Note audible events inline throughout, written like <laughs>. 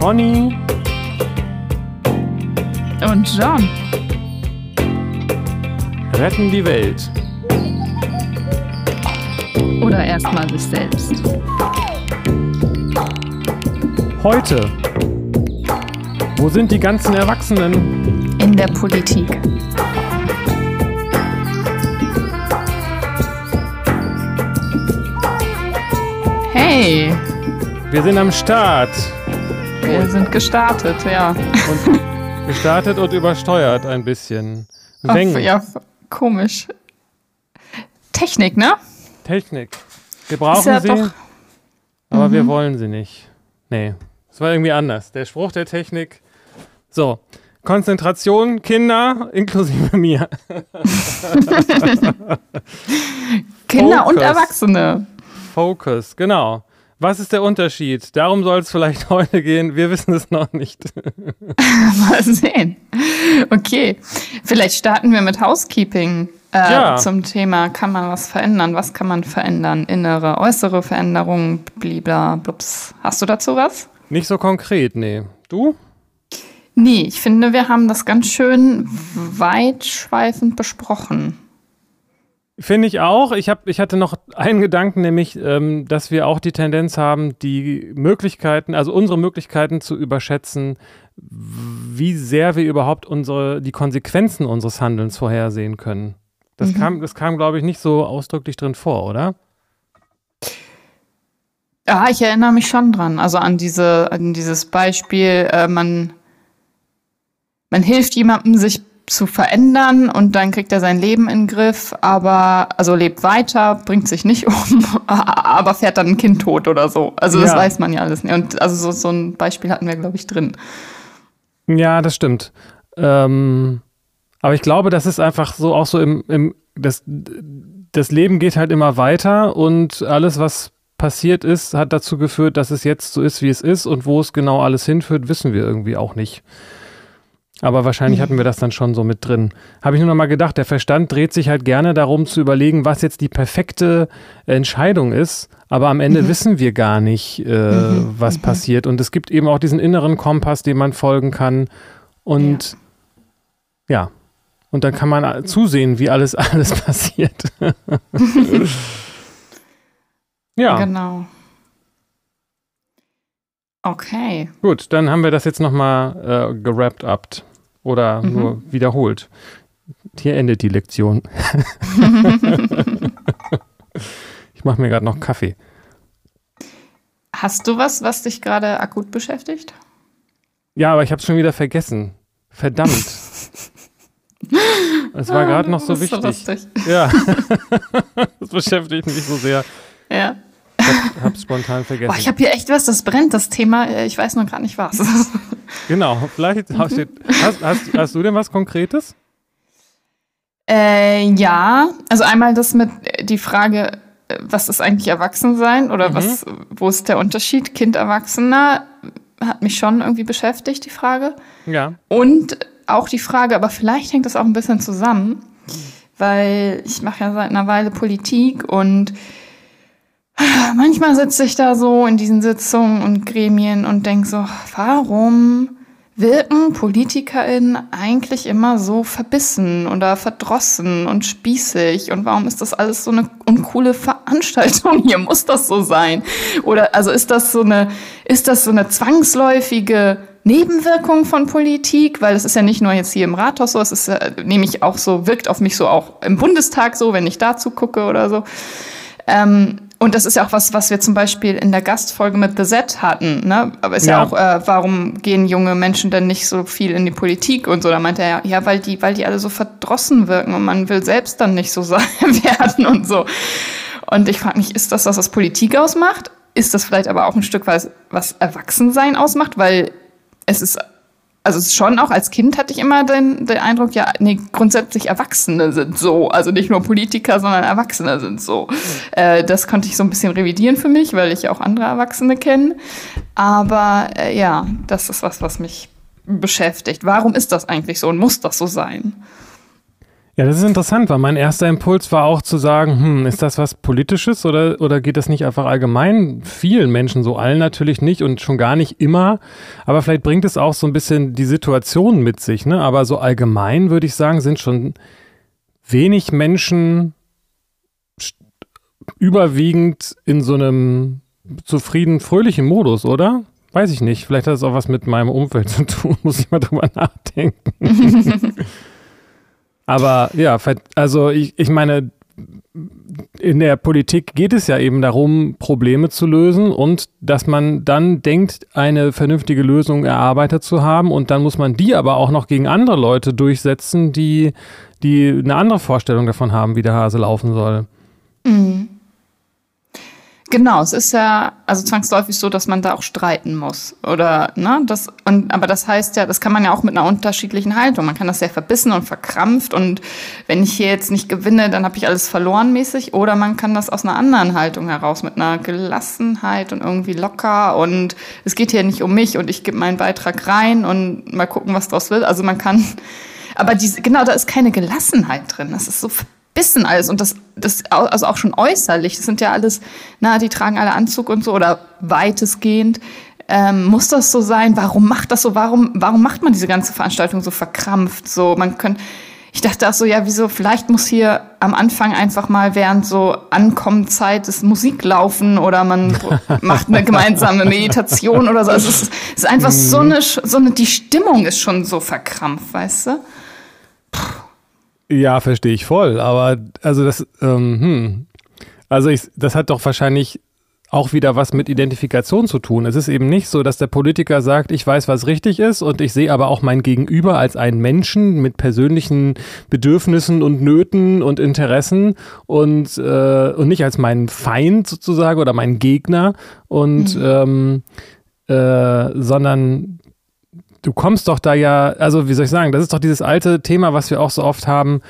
Conny und John retten die Welt. Oder erstmal sich selbst. Heute. Wo sind die ganzen Erwachsenen? In der Politik. Hey. Wir sind am Start. Wir sind gestartet, ja. Und gestartet und übersteuert ein bisschen. Ach, ja, komisch. Technik, ne? Technik. Wir brauchen ja sie, doch... aber mhm. wir wollen sie nicht. Nee, es war irgendwie anders. Der Spruch der Technik. So, Konzentration, Kinder, inklusive <laughs> mir. Kinder Focus. und Erwachsene. Focus, genau. Was ist der Unterschied? Darum soll es vielleicht <laughs> heute gehen. Wir wissen es noch nicht. <laughs> Mal sehen. Okay, vielleicht starten wir mit Housekeeping äh, ja. zum Thema, kann man was verändern? Was kann man verändern? Innere, äußere Veränderungen, blibla, blups. Hast du dazu was? Nicht so konkret, nee. Du? Nee, ich finde, wir haben das ganz schön weitschweifend besprochen. Finde ich auch. Ich, hab, ich hatte noch einen Gedanken, nämlich, ähm, dass wir auch die Tendenz haben, die Möglichkeiten, also unsere Möglichkeiten zu überschätzen, wie sehr wir überhaupt unsere, die Konsequenzen unseres Handelns vorhersehen können. Das mhm. kam, das kam, glaube ich, nicht so ausdrücklich drin vor, oder? Ja, ich erinnere mich schon dran. Also an diese, an dieses Beispiel, äh, man, man hilft jemandem, sich zu verändern und dann kriegt er sein Leben in den Griff, aber also lebt weiter, bringt sich nicht <laughs> um, aber fährt dann ein Kind tot oder so. Also das ja. weiß man ja alles nicht. Und also so, so ein Beispiel hatten wir, glaube ich, drin. Ja, das stimmt. Ähm, aber ich glaube, das ist einfach so auch so im, im das, das Leben geht halt immer weiter und alles, was passiert ist, hat dazu geführt, dass es jetzt so ist, wie es ist und wo es genau alles hinführt, wissen wir irgendwie auch nicht. Aber wahrscheinlich hatten wir das dann schon so mit drin. Habe ich nur noch mal gedacht, der Verstand dreht sich halt gerne darum zu überlegen, was jetzt die perfekte Entscheidung ist. Aber am Ende mhm. wissen wir gar nicht, äh, mhm. was mhm. passiert. Und es gibt eben auch diesen inneren Kompass, dem man folgen kann. Und ja, ja. und dann kann man zusehen, wie alles, <laughs> alles passiert. <laughs> ja. Genau. Okay. Gut, dann haben wir das jetzt nochmal äh, gerappt up oder mhm. nur wiederholt. Hier endet die Lektion. <laughs> ich mache mir gerade noch Kaffee. Hast du was, was dich gerade akut beschäftigt? Ja, aber ich habe es schon wieder vergessen. Verdammt. <laughs> Es war gerade noch so wichtig. So ja. <laughs> das beschäftigt mich so sehr. Ja. Ich habe spontan vergessen. Boah, ich habe hier echt was, das brennt, das Thema. Äh, ich weiß noch gar nicht was. <laughs> genau, vielleicht hast, du, hast, hast, hast du denn was Konkretes? Äh, ja, also einmal das mit äh, die Frage, äh, was ist eigentlich Erwachsensein oder mhm. was, wo ist der Unterschied Kind Erwachsener? Hat mich schon irgendwie beschäftigt, die Frage. Ja. Und auch die Frage, aber vielleicht hängt das auch ein bisschen zusammen, weil ich mache ja seit einer Weile Politik und manchmal sitze ich da so in diesen Sitzungen und Gremien und denke so, warum wirken PolitikerInnen eigentlich immer so verbissen oder verdrossen und spießig? Und warum ist das alles so eine uncoole Veranstaltung <laughs> hier? Muss das so sein? Oder also ist das so eine, ist das so eine zwangsläufige Nebenwirkung von Politik? Weil es ist ja nicht nur jetzt hier im Rathaus so, es ist nämlich auch so, wirkt auf mich so auch im Bundestag so, wenn ich dazu gucke oder so. Ähm, und das ist ja auch was, was wir zum Beispiel in der Gastfolge mit The Z hatten. Ne? Aber ist ja, ja auch, äh, warum gehen junge Menschen denn nicht so viel in die Politik und so? Da meinte er ja, ja, weil die, weil die alle so verdrossen wirken und man will selbst dann nicht so <laughs> sein werden und so. Und ich frage mich, ist das das, was Politik ausmacht? Ist das vielleicht aber auch ein Stück weit was Erwachsensein ausmacht? Weil es ist also schon auch als Kind hatte ich immer den, den Eindruck, ja, nee, grundsätzlich Erwachsene sind so. Also nicht nur Politiker, sondern Erwachsene sind so. Mhm. Äh, das konnte ich so ein bisschen revidieren für mich, weil ich ja auch andere Erwachsene kenne. Aber äh, ja, das ist was, was mich beschäftigt. Warum ist das eigentlich so und muss das so sein? Ja, das ist interessant, weil mein erster Impuls war auch zu sagen, hm, ist das was Politisches oder, oder geht das nicht einfach allgemein vielen Menschen so, allen natürlich nicht und schon gar nicht immer, aber vielleicht bringt es auch so ein bisschen die Situation mit sich, ne? Aber so allgemein würde ich sagen, sind schon wenig Menschen überwiegend in so einem zufrieden, fröhlichen Modus, oder? Weiß ich nicht. Vielleicht hat es auch was mit meinem Umfeld zu tun, <laughs> muss ich mal drüber nachdenken. <laughs> Aber ja, also ich, ich meine, in der Politik geht es ja eben darum, Probleme zu lösen und dass man dann denkt, eine vernünftige Lösung erarbeitet zu haben und dann muss man die aber auch noch gegen andere Leute durchsetzen, die, die eine andere Vorstellung davon haben, wie der Hase laufen soll. Mhm. Genau, es ist ja also zwangsläufig so, dass man da auch streiten muss. Oder, ne, das, und, aber das heißt ja, das kann man ja auch mit einer unterschiedlichen Haltung. Man kann das sehr verbissen und verkrampft und wenn ich hier jetzt nicht gewinne, dann habe ich alles verloren mäßig. Oder man kann das aus einer anderen Haltung heraus, mit einer Gelassenheit und irgendwie locker und es geht hier nicht um mich und ich gebe meinen Beitrag rein und mal gucken, was draus wird. Also man kann, aber diese, genau, da ist keine Gelassenheit drin. Das ist so Wissen alles und das, das, also auch schon äußerlich, das sind ja alles, na, die tragen alle Anzug und so oder weitestgehend. Ähm, muss das so sein? Warum macht das so? Warum, warum macht man diese ganze Veranstaltung so verkrampft? So, man könnte, ich dachte auch so, ja, wieso, vielleicht muss hier am Anfang einfach mal während so Ankommenzeit das Musik laufen oder man <laughs> macht eine gemeinsame Meditation oder so. Also es ist, es ist einfach so mhm. eine, so eine, die Stimmung ist schon so verkrampft, weißt du? Puh. Ja, verstehe ich voll. Aber also das, ähm, hm. Also ich, das hat doch wahrscheinlich auch wieder was mit Identifikation zu tun. Es ist eben nicht so, dass der Politiker sagt, ich weiß, was richtig ist und ich sehe aber auch mein Gegenüber als einen Menschen mit persönlichen Bedürfnissen und Nöten und Interessen und, äh, und nicht als meinen Feind sozusagen oder meinen Gegner und mhm. ähm, äh, sondern du kommst doch da ja, also wie soll ich sagen, das ist doch dieses alte Thema, was wir auch so oft haben.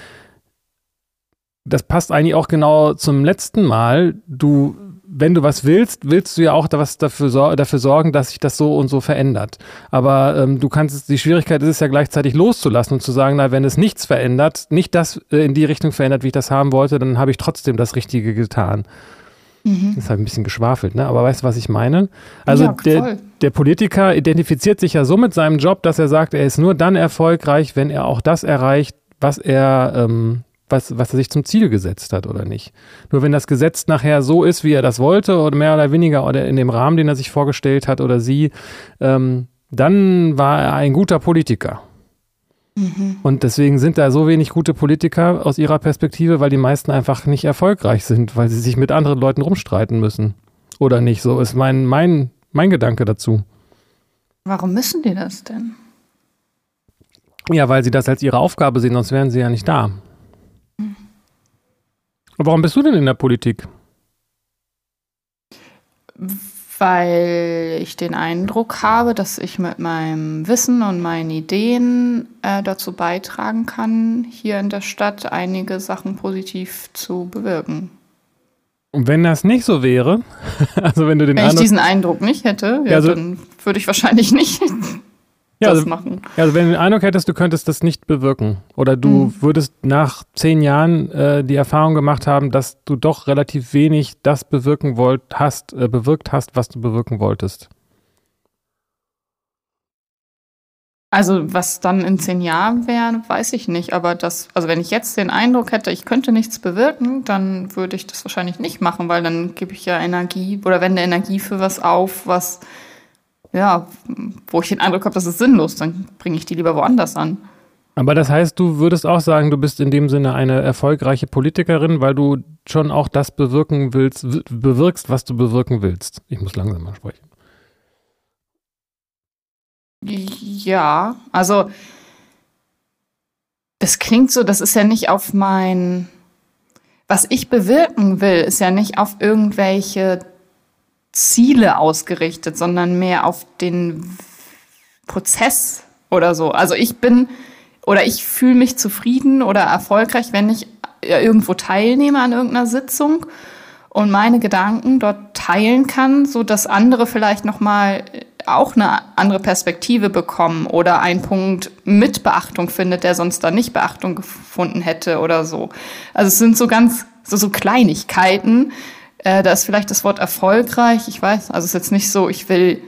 Das passt eigentlich auch genau zum letzten Mal. Du, wenn du was willst, willst du ja auch was dafür, dafür sorgen, dass sich das so und so verändert. Aber ähm, du kannst, die Schwierigkeit ist es ja gleichzeitig loszulassen und zu sagen, na, wenn es nichts verändert, nicht das äh, in die Richtung verändert, wie ich das haben wollte, dann habe ich trotzdem das Richtige getan. Mhm. Das ist halt ein bisschen geschwafelt, ne? Aber weißt du, was ich meine? Also ja, der, der Politiker identifiziert sich ja so mit seinem Job, dass er sagt, er ist nur dann erfolgreich, wenn er auch das erreicht, was er, ähm, was, was er sich zum Ziel gesetzt hat, oder nicht? Nur wenn das Gesetz nachher so ist, wie er das wollte, oder mehr oder weniger, oder in dem Rahmen, den er sich vorgestellt hat, oder sie, ähm, dann war er ein guter Politiker. Mhm. Und deswegen sind da so wenig gute Politiker aus ihrer Perspektive, weil die meisten einfach nicht erfolgreich sind, weil sie sich mit anderen Leuten rumstreiten müssen. Oder nicht? So ist mein, mein, mein Gedanke dazu. Warum müssen die das denn? Ja, weil sie das als ihre Aufgabe sehen, sonst wären sie ja nicht da. Mhm. Warum bist du denn in der Politik? Weil ich den Eindruck habe, dass ich mit meinem Wissen und meinen Ideen äh, dazu beitragen kann, hier in der Stadt einige Sachen positiv zu bewirken. Und wenn das nicht so wäre, <laughs> also wenn du den wenn ich diesen Eindruck nicht hätte, ja, also, dann würde ich wahrscheinlich nicht ja, das also, machen. Also wenn du den Eindruck hättest, du könntest das nicht bewirken oder du mhm. würdest nach zehn Jahren äh, die Erfahrung gemacht haben, dass du doch relativ wenig das bewirken wollt, hast, äh, bewirkt hast, was du bewirken wolltest. Also was dann in zehn Jahren wäre, weiß ich nicht. Aber das, also wenn ich jetzt den Eindruck hätte, ich könnte nichts bewirken, dann würde ich das wahrscheinlich nicht machen, weil dann gebe ich ja Energie oder wende Energie für was auf, was ja, wo ich den Eindruck habe, das ist sinnlos, dann bringe ich die lieber woanders an. Aber das heißt, du würdest auch sagen, du bist in dem Sinne eine erfolgreiche Politikerin, weil du schon auch das bewirken willst, bewirkst, was du bewirken willst. Ich muss langsamer sprechen. Ja, also das klingt so, das ist ja nicht auf mein, was ich bewirken will, ist ja nicht auf irgendwelche Ziele ausgerichtet, sondern mehr auf den Prozess oder so. Also ich bin oder ich fühle mich zufrieden oder erfolgreich, wenn ich irgendwo teilnehme an irgendeiner Sitzung und meine Gedanken dort teilen kann, so dass andere vielleicht noch mal auch eine andere Perspektive bekommen oder einen Punkt mit Beachtung findet, der sonst da nicht Beachtung gefunden hätte oder so. Also es sind so ganz, so, so Kleinigkeiten. Äh, da ist vielleicht das Wort erfolgreich, ich weiß, also es ist jetzt nicht so, ich will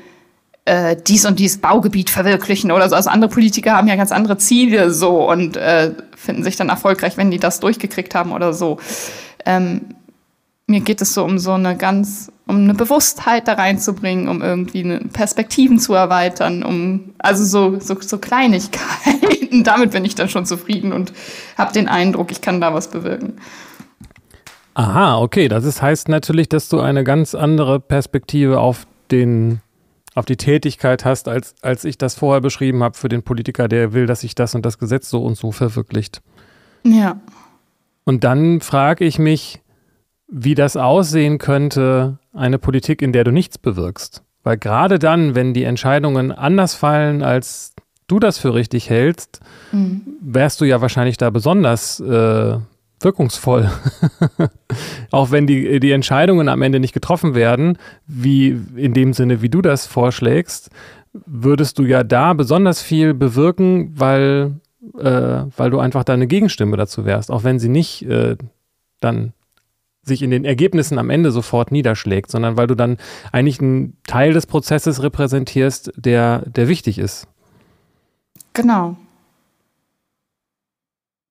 äh, dies und dies Baugebiet verwirklichen oder so. Also andere Politiker haben ja ganz andere Ziele so und äh, finden sich dann erfolgreich, wenn die das durchgekriegt haben oder so. Ähm, mir geht es so um so eine ganz, um eine Bewusstheit da reinzubringen, um irgendwie eine Perspektiven zu erweitern, um also so, so, so Kleinigkeiten. <laughs> Damit bin ich dann schon zufrieden und habe den Eindruck, ich kann da was bewirken. Aha, okay. Das ist, heißt natürlich, dass du eine ganz andere Perspektive auf den auf die Tätigkeit hast, als, als ich das vorher beschrieben habe für den Politiker, der will, dass sich das und das Gesetz so und so verwirklicht. Ja. Und dann frage ich mich, wie das aussehen könnte, eine Politik, in der du nichts bewirkst. Weil gerade dann, wenn die Entscheidungen anders fallen, als du das für richtig hältst, mhm. wärst du ja wahrscheinlich da besonders äh, wirkungsvoll. <laughs> Auch wenn die, die Entscheidungen am Ende nicht getroffen werden, wie in dem Sinne, wie du das vorschlägst, würdest du ja da besonders viel bewirken, weil, äh, weil du einfach deine Gegenstimme dazu wärst, auch wenn sie nicht äh, dann sich in den Ergebnissen am Ende sofort niederschlägt, sondern weil du dann eigentlich einen Teil des Prozesses repräsentierst, der, der wichtig ist. Genau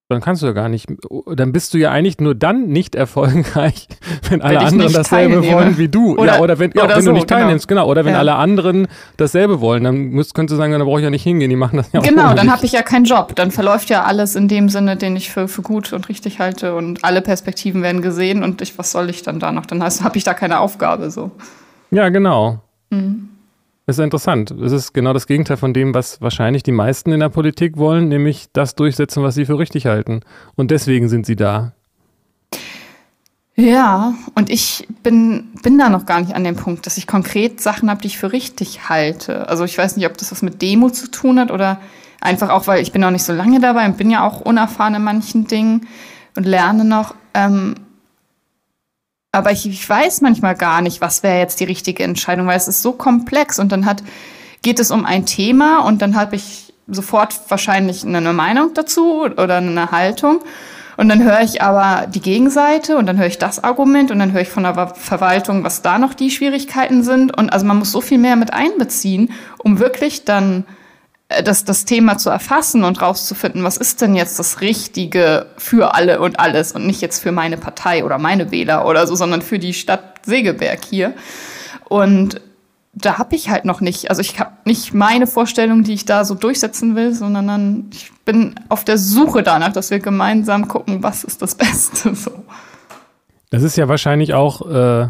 dann kannst du ja gar nicht, dann bist du ja eigentlich nur dann nicht erfolgreich, <laughs> wenn alle wenn anderen dasselbe teilnehme. wollen wie du. Oder, ja, oder wenn, ja, oder wenn so, du nicht genau. teilnimmst, genau. Oder wenn ja. alle anderen dasselbe wollen, dann müsst, könntest du sagen, dann brauche ich ja nicht hingehen, die machen das ja Genau, dann habe ich ja keinen Job. Dann verläuft ja alles in dem Sinne, den ich für, für gut und richtig halte und alle Perspektiven werden gesehen und ich, was soll ich dann da noch? Dann habe ich da keine Aufgabe so. Ja, genau. Mhm. Das ist interessant. Es ist genau das Gegenteil von dem, was wahrscheinlich die meisten in der Politik wollen, nämlich das durchsetzen, was sie für richtig halten. Und deswegen sind sie da. Ja, und ich bin, bin da noch gar nicht an dem Punkt, dass ich konkret Sachen habe, die ich für richtig halte. Also ich weiß nicht, ob das was mit Demo zu tun hat oder einfach auch, weil ich bin noch nicht so lange dabei und bin ja auch unerfahren in manchen Dingen und lerne noch. Ähm, aber ich, ich weiß manchmal gar nicht, was wäre jetzt die richtige Entscheidung, weil es ist so komplex und dann hat, geht es um ein Thema und dann habe ich sofort wahrscheinlich eine Meinung dazu oder eine Haltung. Und dann höre ich aber die Gegenseite und dann höre ich das Argument und dann höre ich von der Verwaltung, was da noch die Schwierigkeiten sind. Und also man muss so viel mehr mit einbeziehen, um wirklich dann das, das Thema zu erfassen und rauszufinden, was ist denn jetzt das Richtige für alle und alles und nicht jetzt für meine Partei oder meine Wähler oder so, sondern für die Stadt Segeberg hier. Und da habe ich halt noch nicht, also ich habe nicht meine Vorstellung, die ich da so durchsetzen will, sondern dann, ich bin auf der Suche danach, dass wir gemeinsam gucken, was ist das <laughs> Beste. So. Das ist ja wahrscheinlich auch äh,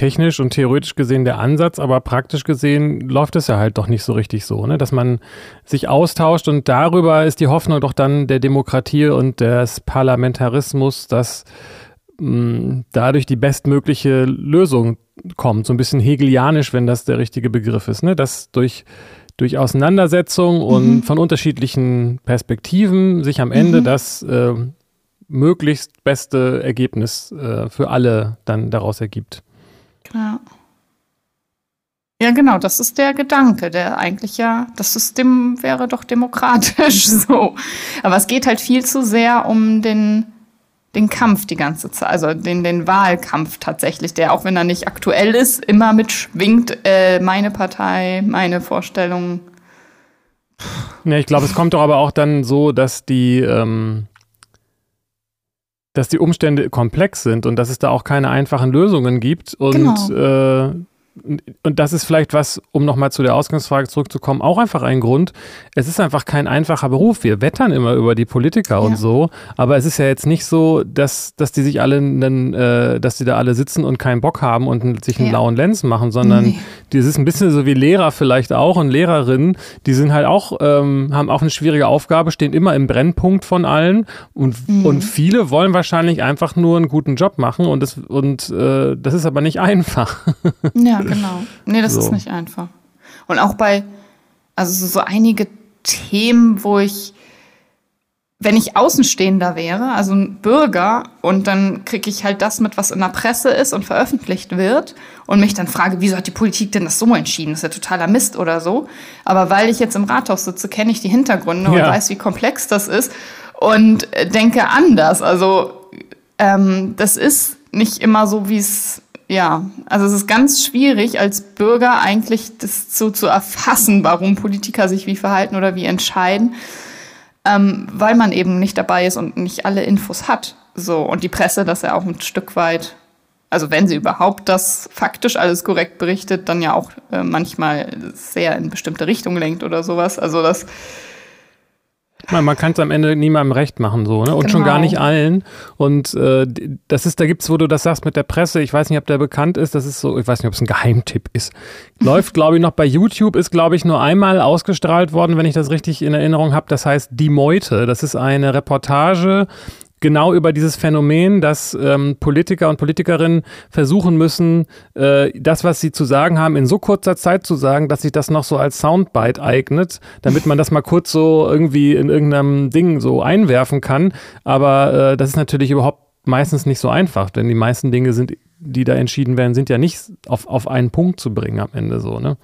technisch und theoretisch gesehen der Ansatz, aber praktisch gesehen läuft es ja halt doch nicht so richtig so, ne? dass man sich austauscht und darüber ist die Hoffnung doch dann der Demokratie und des Parlamentarismus, dass mh, mm, dadurch die bestmögliche Lösung kommt. So ein bisschen hegelianisch, wenn das der richtige Begriff ist, ne? dass durch durch Auseinandersetzung und mhm. von unterschiedlichen Perspektiven sich am Ende mhm. das äh, möglichst beste Ergebnis äh, für alle dann daraus ergibt. Ja. Ja, genau, das ist der Gedanke, der eigentlich ja, das System wäre doch demokratisch <laughs> so. Aber es geht halt viel zu sehr um den, den Kampf die ganze Zeit, also den, den Wahlkampf tatsächlich, der, auch wenn er nicht aktuell ist, immer mitschwingt, äh, meine Partei, meine Vorstellungen. Ja, ich glaube, es kommt doch aber auch dann so, dass die, ähm, dass die Umstände komplex sind und dass es da auch keine einfachen Lösungen gibt und genau. äh, und das ist vielleicht was, um nochmal zu der Ausgangsfrage zurückzukommen, auch einfach ein Grund. Es ist einfach kein einfacher Beruf. Wir wettern immer über die Politiker ja. und so, aber es ist ja jetzt nicht so, dass, dass die sich alle, einen, äh, dass die da alle sitzen und keinen Bock haben und sich einen ja. blauen Lenz machen, sondern nee. das ist ein bisschen so wie Lehrer vielleicht auch und Lehrerinnen, die sind halt auch, ähm, haben auch eine schwierige Aufgabe, stehen immer im Brennpunkt von allen und, mhm. und viele wollen wahrscheinlich einfach nur einen guten Job machen und das, und, äh, das ist aber nicht <laughs> einfach. Ja, genau. Nee, das so. ist nicht einfach. Und auch bei, also so einige Themen, wo ich wenn ich Außenstehender wäre, also ein Bürger, und dann kriege ich halt das mit, was in der Presse ist und veröffentlicht wird, und mich dann frage, wieso hat die Politik denn das so entschieden? Das ist ja totaler Mist oder so. Aber weil ich jetzt im Rathaus sitze, kenne ich die Hintergründe ja. und weiß, wie komplex das ist und denke anders. Also ähm, das ist nicht immer so, wie es ja, also es ist ganz schwierig als Bürger eigentlich das so zu erfassen, warum Politiker sich wie verhalten oder wie entscheiden ähm, weil man eben nicht dabei ist und nicht alle Infos hat. So, und die Presse das ja auch ein Stück weit, also wenn sie überhaupt das faktisch alles korrekt berichtet, dann ja auch äh, manchmal sehr in bestimmte Richtung lenkt oder sowas. Also das man, man kann es am Ende niemandem recht machen, so, ne? Und genau. schon gar nicht allen. Und äh, das ist, da gibt es, wo du das sagst mit der Presse, ich weiß nicht, ob der bekannt ist, das ist so, ich weiß nicht, ob es ein Geheimtipp ist. Läuft, glaube ich, noch bei YouTube, ist, glaube ich, nur einmal ausgestrahlt worden, wenn ich das richtig in Erinnerung habe. Das heißt Die Meute. Das ist eine Reportage genau über dieses Phänomen, dass ähm, Politiker und Politikerinnen versuchen müssen, äh, das, was sie zu sagen haben, in so kurzer Zeit zu sagen, dass sich das noch so als Soundbite eignet, damit man das mal kurz so irgendwie in irgendeinem Ding so einwerfen kann. Aber äh, das ist natürlich überhaupt meistens nicht so einfach, denn die meisten Dinge sind, die da entschieden werden, sind ja nicht auf, auf einen Punkt zu bringen am Ende so, ne?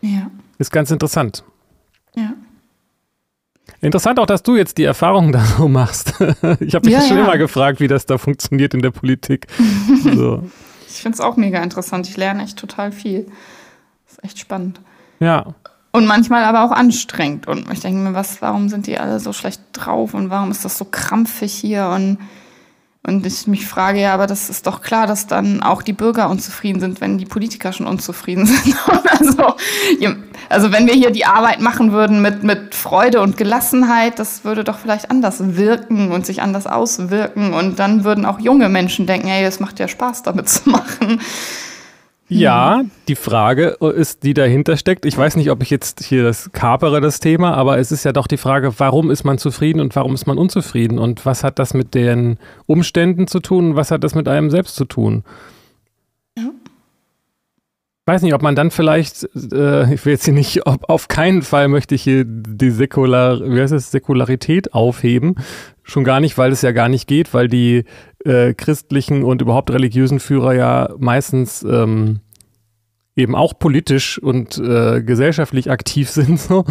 Ja. Ist ganz interessant. Ja. Interessant auch, dass du jetzt die Erfahrungen <laughs> da so machst. Ich habe mich ja, schon ja. immer gefragt, wie das da funktioniert in der Politik. <laughs> So. ich finde es auch mega interessant. Ich lerne echt total viel. Das ist echt spannend. Ja. Und manchmal aber auch anstrengend. Und ich denke mir, was, warum sind die alle so schlecht drauf und warum ist das so krampfig hier? Und und ich mich frage ja, aber das ist doch klar, dass dann auch die Bürger unzufrieden sind, wenn die Politiker schon unzufrieden <laughs> sind. also, also wenn wir hier die Arbeit machen würden mit, mit Freude und Gelassenheit, das würde doch vielleicht anders wirken und sich anders auswirken. Und dann würden auch junge Menschen denken, hey, es macht ja Spaß, damit zu <laughs> machen. Ja, die Frage ist, die dahinter steckt. Ich weiß nicht, ob ich jetzt hier das kapere, das Thema, aber es ist ja doch die Frage, warum ist man zufrieden und warum ist man unzufrieden und was hat das mit den Umständen zu tun und was hat das mit einem selbst zu tun? Ja. Ich weiß nicht, ob man dann vielleicht, äh, ich will jetzt hier nicht, ob, auf keinen Fall möchte ich hier die Säkular, wie heißt es, Säkularität aufheben. Schon gar nicht, weil es ja gar nicht geht, weil die äh, christlichen und überhaupt religiösen Führer ja meistens ähm, eben auch politisch und äh, gesellschaftlich aktiv <laughs> sind. So.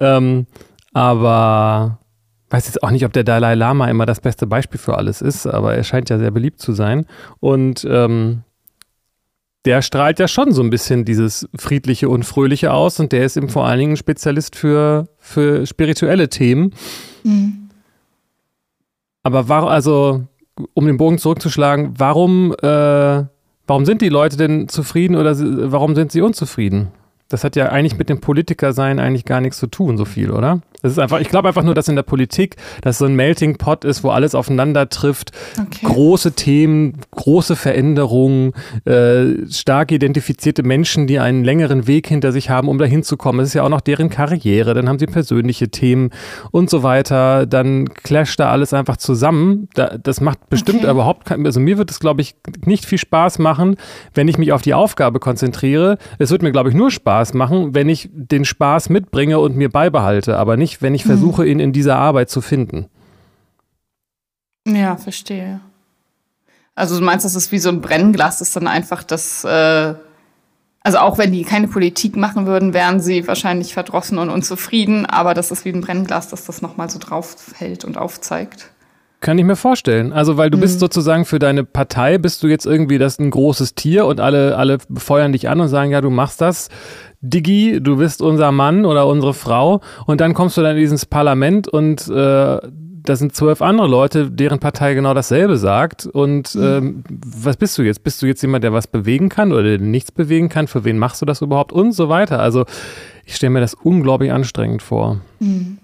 Ähm, aber weiß jetzt auch nicht, ob der Dalai Lama immer das beste Beispiel für alles ist, aber er scheint ja sehr beliebt zu sein. Und ähm, der strahlt ja schon so ein bisschen dieses Friedliche und Fröhliche aus und der ist eben vor allen Dingen ein Spezialist für, für spirituelle Themen. Mhm. Aber war, also, um den Bogen zurückzuschlagen, warum, äh, warum sind die Leute denn zufrieden oder warum sind sie unzufrieden? Das hat ja eigentlich mit dem Politikersein eigentlich gar nichts zu tun, so viel, oder? Das ist einfach, ich glaube einfach nur, dass in der Politik das so ein Melting Pot ist, wo alles aufeinander trifft. Okay. Große Themen, große Veränderungen, äh, stark identifizierte Menschen, die einen längeren Weg hinter sich haben, um dahin zu kommen. Es ist ja auch noch deren Karriere, dann haben sie persönliche Themen und so weiter. Dann clasht da alles einfach zusammen. Da, das macht bestimmt okay. überhaupt kein, also mir wird es, glaube ich, nicht viel Spaß machen, wenn ich mich auf die Aufgabe konzentriere. Es wird mir, glaube ich, nur Spaß machen, wenn ich den Spaß mitbringe und mir beibehalte, aber nicht wenn ich versuche, ihn in dieser Arbeit zu finden. Ja, verstehe. Also du meinst, das ist wie so ein Brennglas, das ist dann einfach das, äh, also auch wenn die keine Politik machen würden, wären sie wahrscheinlich verdrossen und unzufrieden, aber das ist wie ein Brennglas, dass das nochmal so drauf fällt und aufzeigt. Kann ich mir vorstellen. Also, weil du mhm. bist sozusagen für deine Partei, bist du jetzt irgendwie das ein großes Tier und alle, alle feuern dich an und sagen, ja, du machst das. Diggi, du bist unser Mann oder unsere Frau und dann kommst du dann in dieses Parlament und äh, da sind zwölf andere Leute, deren Partei genau dasselbe sagt. Und mhm. ähm, was bist du jetzt? Bist du jetzt jemand, der was bewegen kann oder nichts bewegen kann? Für wen machst du das überhaupt? Und so weiter. Also ich stelle mir das unglaublich anstrengend vor. Mhm.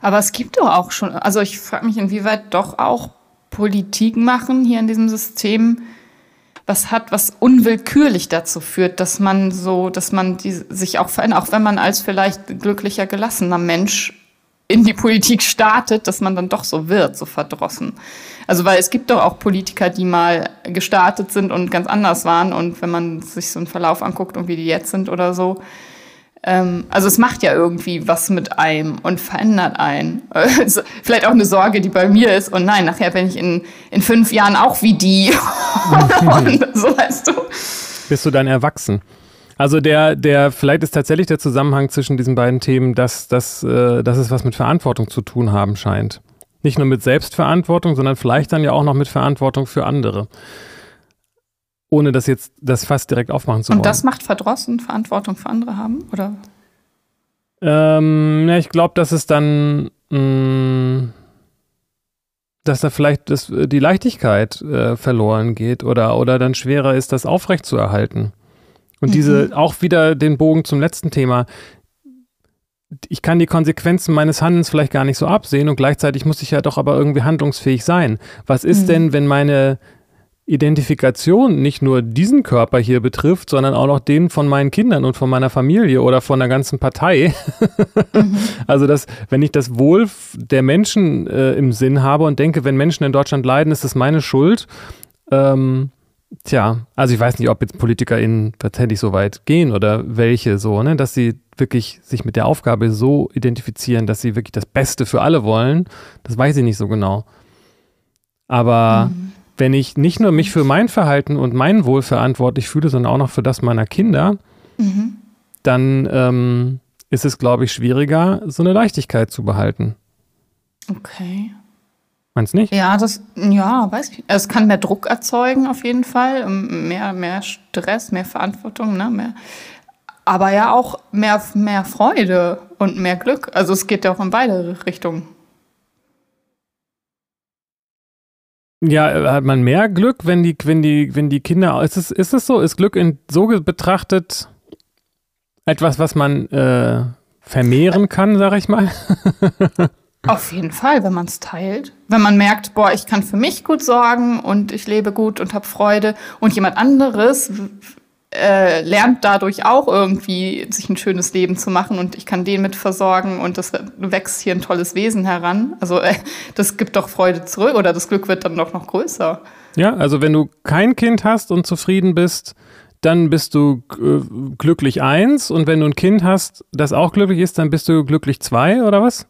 Aber es gibt doch auch schon, also ich frage mich, inwieweit doch auch Politik machen hier in diesem System was hat, was unwillkürlich dazu führt, dass man so, dass man die, sich auch verändert, auch wenn man als vielleicht glücklicher, gelassener Mensch in die Politik startet, dass man dann doch so wird, so verdrossen. Also weil es gibt doch auch Politiker, die mal gestartet sind und ganz anders waren und wenn man sich so einen Verlauf anguckt und wie die jetzt sind oder so, also es macht ja irgendwie was mit einem und verändert einen. <laughs> Also vielleicht auch eine Sorge, die bei mir ist. Und nein, nachher bin ich in, in fünf Jahren auch wie die. <laughs> und so weißt du. Bist du dann erwachsen? Also der, der, vielleicht ist tatsächlich der Zusammenhang zwischen diesen beiden Themen, dass, dass, äh, dass es was mit Verantwortung zu tun haben scheint. Nicht nur mit Selbstverantwortung, sondern vielleicht dann ja auch noch mit Verantwortung für andere. Ohne das jetzt das fast direkt aufmachen zu wollen. Und das macht verdrossen, Verantwortung für andere haben, oder? Ähm, ja, ich glaube, dass es dann, mh, mm, dass da vielleicht das, die Leichtigkeit äh, verloren geht oder, oder dann schwerer ist, das aufrechtzuerhalten. Und mhm. diese, auch wieder den Bogen zum letzten Thema. Ich kann die Konsequenzen meines Handelns vielleicht gar nicht so absehen und gleichzeitig muss ich ja doch aber irgendwie handlungsfähig sein. Was ist mhm. denn, wenn meine Identifikation nicht nur diesen Körper hier betrifft, sondern auch noch den von meinen Kindern und von meiner Familie oder von der ganzen Partei. <laughs> mhm. Also, dass, wenn ich das Wohl der Menschen äh, im Sinn habe und denke, wenn Menschen in Deutschland leiden, ist das meine Schuld, ähm, Tja, also ich weiß nicht, ob jetzt PolitikerInnen tatsächlich so weit gehen oder welche so, ne, dass sie wirklich sich mit der Aufgabe so identifizieren, dass sie wirklich das Beste für alle wollen. Das weiß ich nicht so genau. Aber mhm. Wenn ich nicht nur mich für mein Verhalten und mein Wohl verantwortlich fühle, sondern auch noch für das meiner Kinder, mhm. dann ähm, ist es, glaube ich, schwieriger, so eine Leichtigkeit zu behalten. Okay. Meinst du nicht? Ja, das, ja, weiß ich. Es kann mehr Druck erzeugen, auf jeden Fall. Mehr, mehr Stress, mehr Verantwortung, ne? Mehr, aber ja auch mehr, mehr Freude und mehr Glück. Also es geht ja auch in beide Richtungen. Ja, hat man mehr Glück, wenn die, wenn die, wenn die Kinder, ist es, ist es so? Ist Glück in, so betrachtet etwas, was man äh, vermehren kann, sag ich mal? <laughs> Auf jeden Fall, wenn man es teilt. Wenn man merkt, boah, ich kann für mich gut sorgen und ich lebe gut und habe Freude und jemand anderes äh, lernt dadurch auch irgendwie, sich ein schönes Leben zu machen und ich kann den mit versorgen und das wächst hier ein tolles Wesen heran. Also äh, das gibt doch Freude zurück oder das Glück wird dann doch noch größer. Ja, also wenn du kein Kind hast und zufrieden bist, dann bist du äh, glücklich eins und wenn du ein Kind hast, das auch glücklich ist, dann bist du glücklich zwei oder was?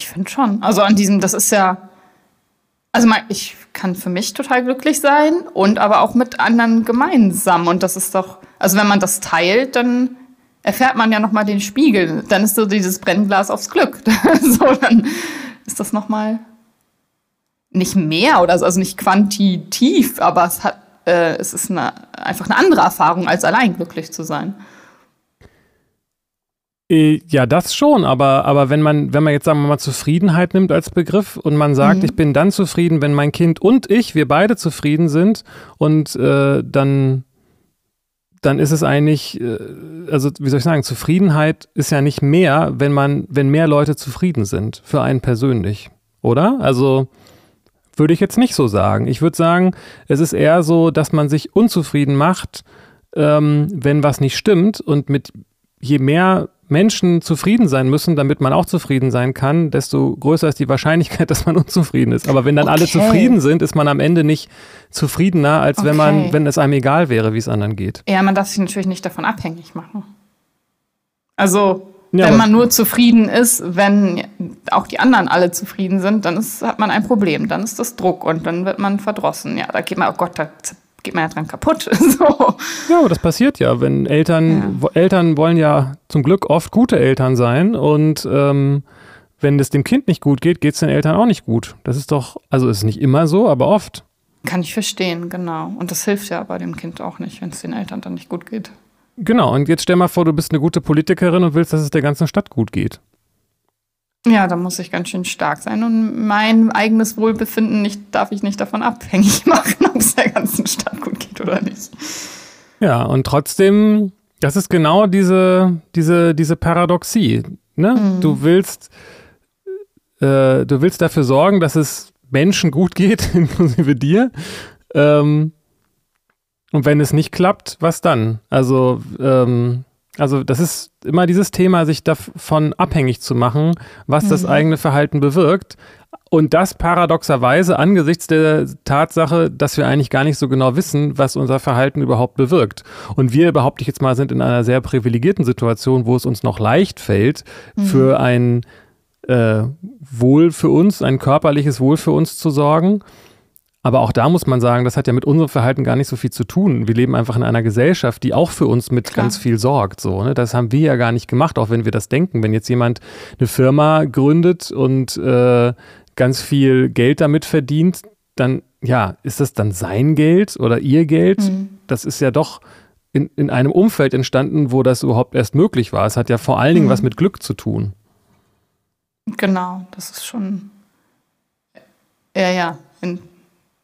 Ich finde schon. Also an diesem, das ist ja, also ich kann für mich total glücklich sein und aber auch mit anderen gemeinsam. Und das ist doch, also wenn man das teilt, dann erfährt man ja nochmal den Spiegel. Dann ist so dieses Brennglas aufs Glück. <laughs> so, dann ist das nochmal nicht mehr oder so, also nicht quantitativ, aber es hat, äh, es ist eine, einfach eine andere Erfahrung, als allein glücklich zu sein. Äh, ja, das schon, aber, aber wenn man, wenn man jetzt sagen wir mal Zufriedenheit nimmt als Begriff und man sagt, mhm. ich bin dann zufrieden, wenn mein Kind und ich, wir beide zufrieden sind und äh, dann, dann ist es eigentlich, äh, also wie soll ich sagen, Zufriedenheit ist ja nicht mehr, wenn man, wenn mehr Leute zufrieden sind für einen persönlich, oder? Also würde ich jetzt nicht so sagen. Ich würde sagen, es ist eher so, dass man sich unzufrieden macht, ähm, wenn was nicht stimmt und mit je mehr Menschen zufrieden sein müssen, damit man auch zufrieden sein kann, desto größer ist die Wahrscheinlichkeit, <laughs> dass man unzufrieden ist. Aber wenn dann okay. alle zufrieden sind, ist man am Ende nicht zufriedener, als okay. wenn man, wenn es einem egal wäre, wie es anderen geht. Ja, man darf sich natürlich nicht davon abhängig machen. Also, ja, wenn man nur zufrieden ist, wenn auch die anderen alle zufrieden sind, dann ist, hat man ein Problem. Dann ist das Druck und dann wird man verdrossen. Ja, da geht man, oh Gott, da geht man ja dran kaputt. <laughs> so. Ja, das passiert ja, wenn Eltern, ja. Eltern wollen ja zum Glück oft gute Eltern sein und ähm, wenn es dem Kind nicht gut geht, geht es den Eltern auch nicht gut. Das ist doch, also ist nicht immer so, aber oft. Kann ich verstehen, genau. Und das hilft ja bei dem Kind auch nicht, wenn es den Eltern dann nicht gut geht. Genau, und jetzt stell mal vor, du bist eine gute Politikerin und willst, dass es der ganzen Stadt gut geht. Ja, da muss ich ganz schön stark sein und mein eigenes Wohlbefinden nicht, darf ich nicht davon abhängig <laughs> machen, <laughs> ob es der ganzen Stadt gut geht oder nicht. Ja, und trotzdem, das ist genau diese, diese, diese Paradoxie. Ne? Mhm. Du willst, äh, du willst dafür sorgen, dass es Menschen gut geht, <laughs> inklusive dir. Ähm, und wenn es nicht klappt, was dann? Also, ähm, also das ist immer dieses Thema, sich davon abhängig zu machen, was mhm. das eigene Verhalten bewirkt. Und das paradoxerweise angesichts der Tatsache, dass wir eigentlich gar nicht so genau wissen, was unser Verhalten überhaupt bewirkt. Und wir, behaupte ich jetzt mal, sind in einer sehr privilegierten Situation, wo es uns noch leicht fällt, mhm. für ein äh, Wohl für uns, ein körperliches Wohl für uns zu sorgen. Aber auch da muss man sagen, das hat ja mit unserem Verhalten gar nicht so viel zu tun. Wir leben einfach in einer Gesellschaft, die auch für uns mit Klar. ganz viel sorgt. So, ne? Das haben wir ja gar nicht gemacht, auch wenn wir das denken. Wenn jetzt jemand eine Firma gründet und äh, ganz viel Geld damit verdient, dann ja, ist das dann sein Geld oder ihr Geld? Mhm. Das ist ja doch in, in einem Umfeld entstanden, wo das überhaupt erst möglich war. Es hat ja vor allen Dingen mhm. was mit Glück zu tun. Genau, das ist schon. Ja, ja. In,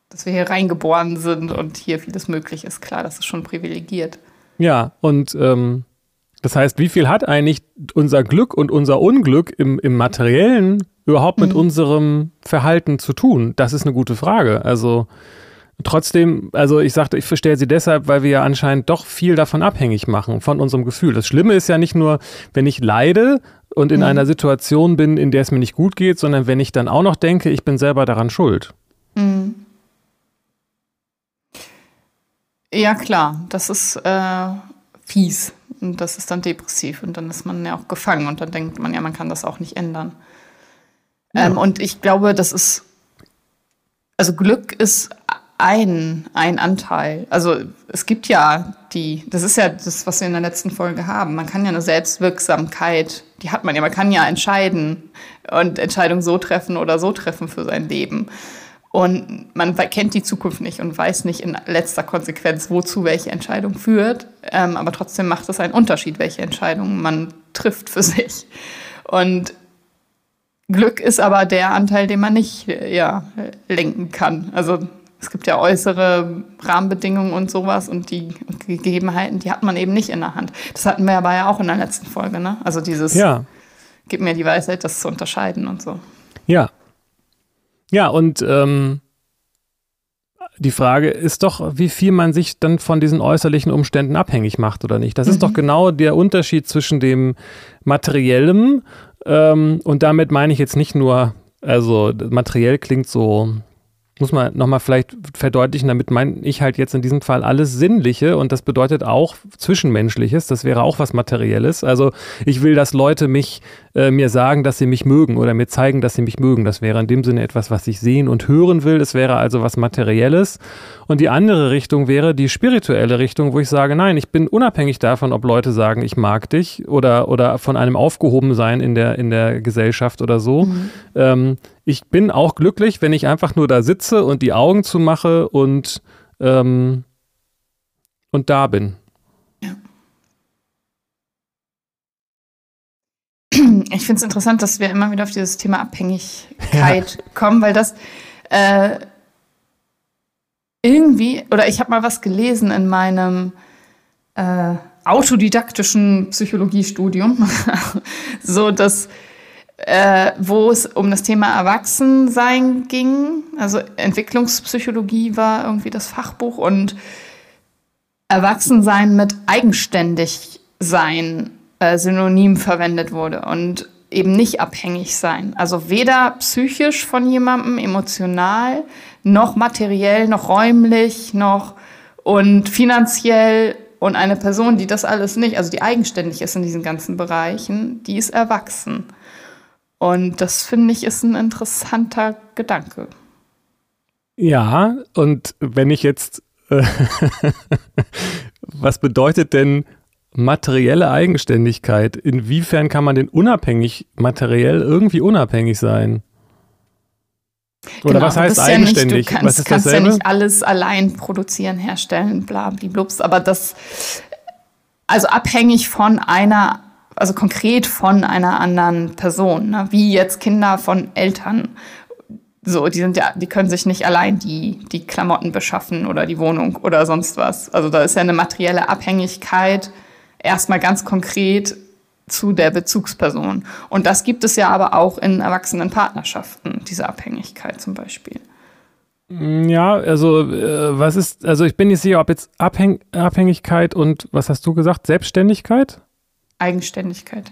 dass wir hier reingeboren sind und hier vieles möglich ist, klar, das ist schon privilegiert. Ja, und ähm, das heißt, wie viel hat eigentlich unser Glück und unser Unglück im, im Materiellen überhaupt mit mhm. unserem Verhalten zu tun? Das ist eine gute Frage. Also trotzdem, also ich sagte, ich verstehe sie deshalb, weil wir ja anscheinend doch viel davon abhängig machen, von unserem Gefühl. Das Schlimme ist ja nicht nur, wenn ich leide und in mhm. einer Situation bin, in der es mir nicht gut geht, sondern wenn ich dann auch noch denke, ich bin selber daran schuld. Mhm. Ja, klar, das ist äh, fies und das ist dann depressiv und dann ist man ja auch gefangen und dann denkt man ja, man kann das auch nicht ändern. Ja. Ähm, und ich glaube, das ist, also Glück ist ein, ein Anteil. Also es gibt ja die, das ist ja das, was wir in der letzten Folge haben. Man kann ja eine Selbstwirksamkeit, die hat man ja, man kann ja entscheiden und Entscheidungen so treffen oder so treffen für sein Leben. Und man kennt die Zukunft nicht und weiß nicht in letzter Konsequenz, wozu welche Entscheidung führt. Ähm, aber trotzdem macht es einen Unterschied, welche Entscheidung man trifft für <laughs> sich. Und Glück ist aber der Anteil, den man nicht ja, lenken kann. Also es gibt ja äußere Rahmenbedingungen und sowas und die Gegebenheiten, die hat man eben nicht in der Hand. Das hatten wir aber ja auch in der letzten Folge, ne? Also dieses, ja. gib mir die Weisheit, das zu unterscheiden und so. Ja, ja, und ähm, die Frage ist doch, wie viel man sich dann von diesen äußerlichen Umständen abhängig macht oder nicht. Das mhm. ist doch mhm. genau der Unterschied zwischen dem Materiellen ähm, und damit meine ich jetzt nicht nur, also materiell klingt so muss man nochmal vielleicht verdeutlichen, damit meine ich halt jetzt in diesem Fall alles Sinnliche und das bedeutet auch Zwischenmenschliches, das wäre auch was Materielles. Also ich will, dass Leute mich äh, mir sagen, dass sie mich mögen oder mir zeigen, dass sie mich mögen. Das wäre in dem Sinne etwas, was ich sehen und hören will. Das wäre also was Materielles. Und die andere Richtung wäre die spirituelle Richtung, wo ich sage, nein, ich bin unabhängig davon, ob Leute sagen, ich mag dich oder, oder von einem Aufgehobensein in der, in der Gesellschaft oder so. Mhm. Ähm, ich bin auch glücklich, wenn ich einfach nur da sitze und die Augen zumache und, ähm, und da bin. Ich finde es interessant, dass wir immer wieder auf dieses Thema Abhängigkeit ja. kommen, weil das äh, irgendwie, oder ich habe mal was gelesen in meinem äh, autodidaktischen Psychologiestudium, <laughs> so dass äh, wo es um das Thema Erwachsensein ging. Also Entwicklungspsychologie war irgendwie das Fachbuch und Erwachsensein mit Eigenständigsein äh, synonym verwendet wurde und eben nicht abhängig sein. Also weder psychisch von jemandem, emotional, noch materiell, noch räumlich, noch und finanziell und eine Person, die das alles nicht, also die eigenständig ist in diesen ganzen Bereichen, die ist erwachsen. Und das finde ich ist ein interessanter Gedanke. Ja, und wenn ich jetzt, äh, <laughs> was bedeutet denn materielle Eigenständigkeit? Inwiefern kann man denn unabhängig, materiell irgendwie unabhängig sein? Oder genau, was heißt eigenständig? Ja nicht, du kannst, kannst ja nicht alles allein produzieren, herstellen, bla, bla, aber das, also abhängig von einer also konkret von einer anderen Person, ne? wie jetzt Kinder von Eltern. So, die sind ja, die können sich nicht allein die, die Klamotten beschaffen oder die Wohnung oder sonst was. Also da ist ja eine materielle Abhängigkeit erstmal ganz konkret zu der Bezugsperson. Und das gibt es ja aber auch in erwachsenen Partnerschaften, diese Abhängigkeit zum Beispiel. Ja, also äh, was ist, also ich bin nicht sicher, ob jetzt Abhäng Abhängigkeit und was hast du gesagt, Selbstständigkeit? Eigenständigkeit.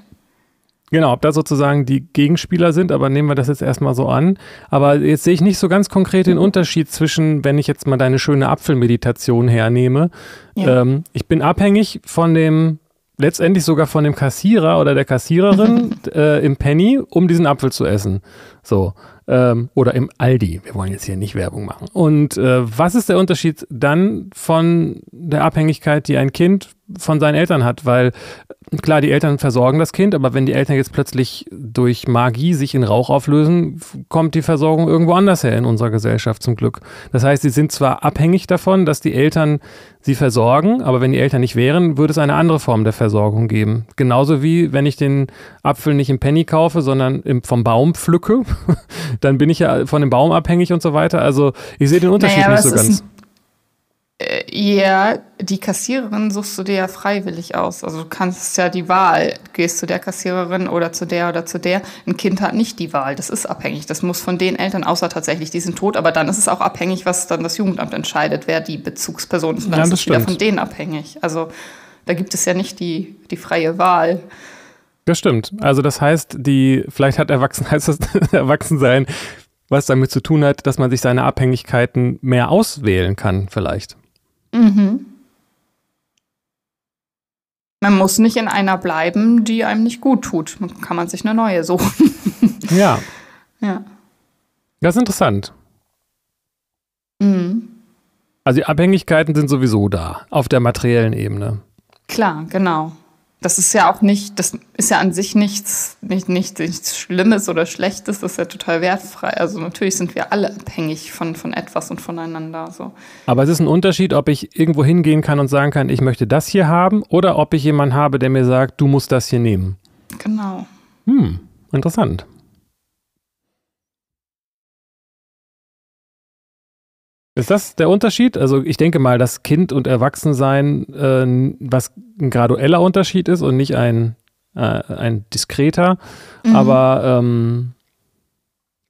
Genau, ob da sozusagen die Gegenspieler sind, aber nehmen wir das jetzt erstmal so an. Aber jetzt sehe ich nicht so ganz konkret den Unterschied zwischen, wenn ich jetzt mal deine schöne Apfelmeditation hernehme. Ja. Ähm, ich bin abhängig von dem, letztendlich sogar von dem Kassierer oder der Kassiererin <laughs> äh, im Penny, um diesen Apfel zu essen. So. Ähm, oder im Aldi. Wir wollen jetzt hier nicht Werbung machen. Und äh, was ist der Unterschied dann von der Abhängigkeit, die ein Kind von seinen Eltern hat? Weil klar, die Eltern versorgen das Kind, aber wenn die Eltern jetzt plötzlich durch Magie sich in Rauch auflösen, kommt die Versorgung irgendwo anders her in unserer Gesellschaft zum Glück. Das heißt, sie sind zwar abhängig davon, dass die Eltern sie versorgen, aber wenn die Eltern nicht wären, würde es eine andere Form der Versorgung geben. Genauso wie wenn ich den Apfel nicht im Penny kaufe, sondern im, vom Baum pflücke, <laughs> dann bin ich ja von dem Baum abhängig und so weiter. Also ich sehe den Unterschied naja, nicht so ganz. Äh, ja, die Kassiererin suchst du dir ja freiwillig aus. Also du kannst ja die Wahl, gehst zu der Kassiererin oder zu der oder zu der. Ein Kind hat nicht die Wahl, das ist abhängig. Das muss von den Eltern, außer tatsächlich, die sind tot, aber dann ist es auch abhängig, was dann das Jugendamt entscheidet, wer die Bezugsperson ist. Und dann ja, ist es wieder von denen abhängig. Also da gibt es ja nicht die, die freie Wahl. Das stimmt. Also das heißt, die, vielleicht hat Erwachsen, <laughs> heißt das Erwachsensein, was damit zu tun hat, dass man sich seine Abhängigkeiten mehr auswählen kann, vielleicht. Mhm. Man muss nicht in einer bleiben, die einem nicht gut tut. Man kann man sich eine neue suchen. <laughs> ja. Ja. Das ist interessant. Mhm. Also die Abhängigkeiten sind sowieso da, auf der materiellen Ebene. Klar, genau das ist ja auch nicht, das ist ja an sich nichts, nicht, nicht, nichts Schlimmes oder Schlechtes, das ist ja total wertfrei. Also natürlich sind wir alle abhängig von, von etwas und voneinander. So. Aber es ist ein Unterschied, ob ich irgendwo hingehen kann und sagen kann, ich möchte das hier haben, oder ob ich jemanden habe, der mir sagt, du musst das hier nehmen. Genau. Hm, interessant. Ist das der Unterschied? Also ich denke mal, dass Kind und Erwachsensein äh, was ein gradueller Unterschied ist und nicht ein, äh, ein diskreter. Mhm. Aber ähm,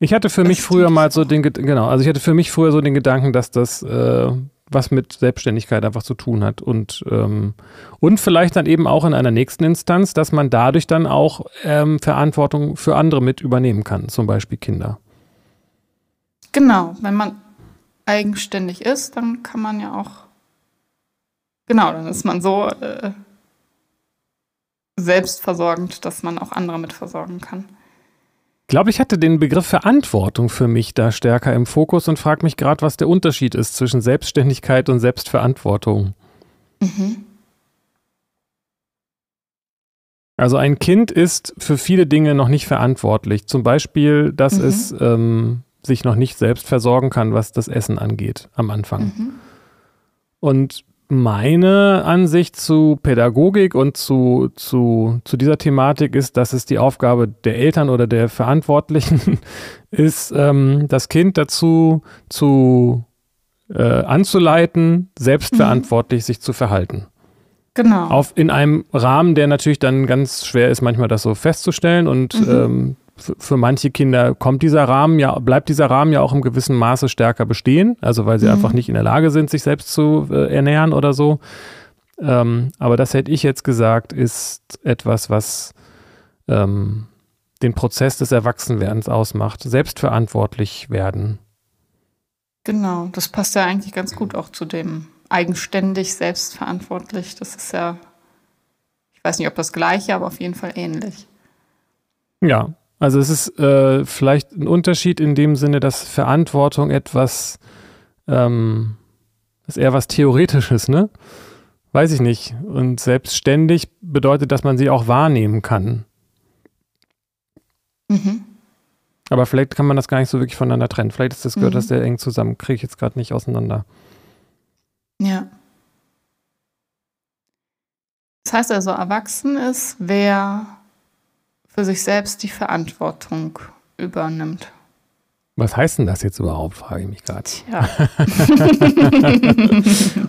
ich hatte für das mich früher mal so den, genau, also ich hatte für mich früher so den Gedanken, dass das äh, was mit Selbstständigkeit einfach zu tun hat und, ähm, und vielleicht dann eben auch in einer nächsten Instanz, dass man dadurch dann auch ähm, Verantwortung für andere mit übernehmen kann, zum Beispiel Kinder. Genau, wenn man eigenständig ist, dann kann man ja auch, genau, dann ist man so äh, selbstversorgend, dass man auch andere mit versorgen kann. Ich glaube, ich hatte den Begriff Verantwortung für mich da stärker im Fokus und frage mich gerade, was der Unterschied ist zwischen Selbstständigkeit und Selbstverantwortung. Mhm. Also ein Kind ist für viele Dinge noch nicht verantwortlich. Zum Beispiel, dass mhm. es ähm, sich noch nicht selbst versorgen kann, was das Essen angeht am Anfang. Mhm. Und meine Ansicht zu Pädagogik und zu, zu, zu dieser Thematik ist, dass es die Aufgabe der Eltern oder der Verantwortlichen <laughs> ist, ähm, das Kind dazu zu äh, anzuleiten, selbstverantwortlich mhm. sich zu verhalten. Genau. Auf, in einem Rahmen, der natürlich dann ganz schwer ist, manchmal das so festzustellen und mhm. ähm, für manche Kinder kommt dieser Rahmen ja, bleibt dieser Rahmen ja auch im gewissen Maße stärker bestehen, also weil sie mhm. einfach nicht in der Lage sind, sich selbst zu äh, ernähren oder so. Ähm, aber das hätte ich jetzt gesagt, ist etwas, was ähm, den Prozess des Erwachsenwerdens ausmacht. Selbstverantwortlich werden. Genau, das passt ja eigentlich ganz gut auch zu dem eigenständig, selbstverantwortlich. Das ist ja, ich weiß nicht, ob das gleiche, aber auf jeden Fall ähnlich. Ja, also es ist äh, vielleicht ein Unterschied in dem Sinne, dass Verantwortung etwas, ähm, ist eher was Theoretisches, ne? Weiß ich nicht. Und selbstständig bedeutet, dass man sie auch wahrnehmen kann. Mhm. Aber vielleicht kann man das gar nicht so wirklich voneinander trennen. Vielleicht ist das, gehört mhm. das sehr eng zusammen. Kriege ich jetzt gerade nicht auseinander. Ja. Das heißt also, erwachsen ist, wer für sich selbst die Verantwortung übernimmt. Was heißt denn das jetzt überhaupt, frage ich mich gerade. Ja. <laughs>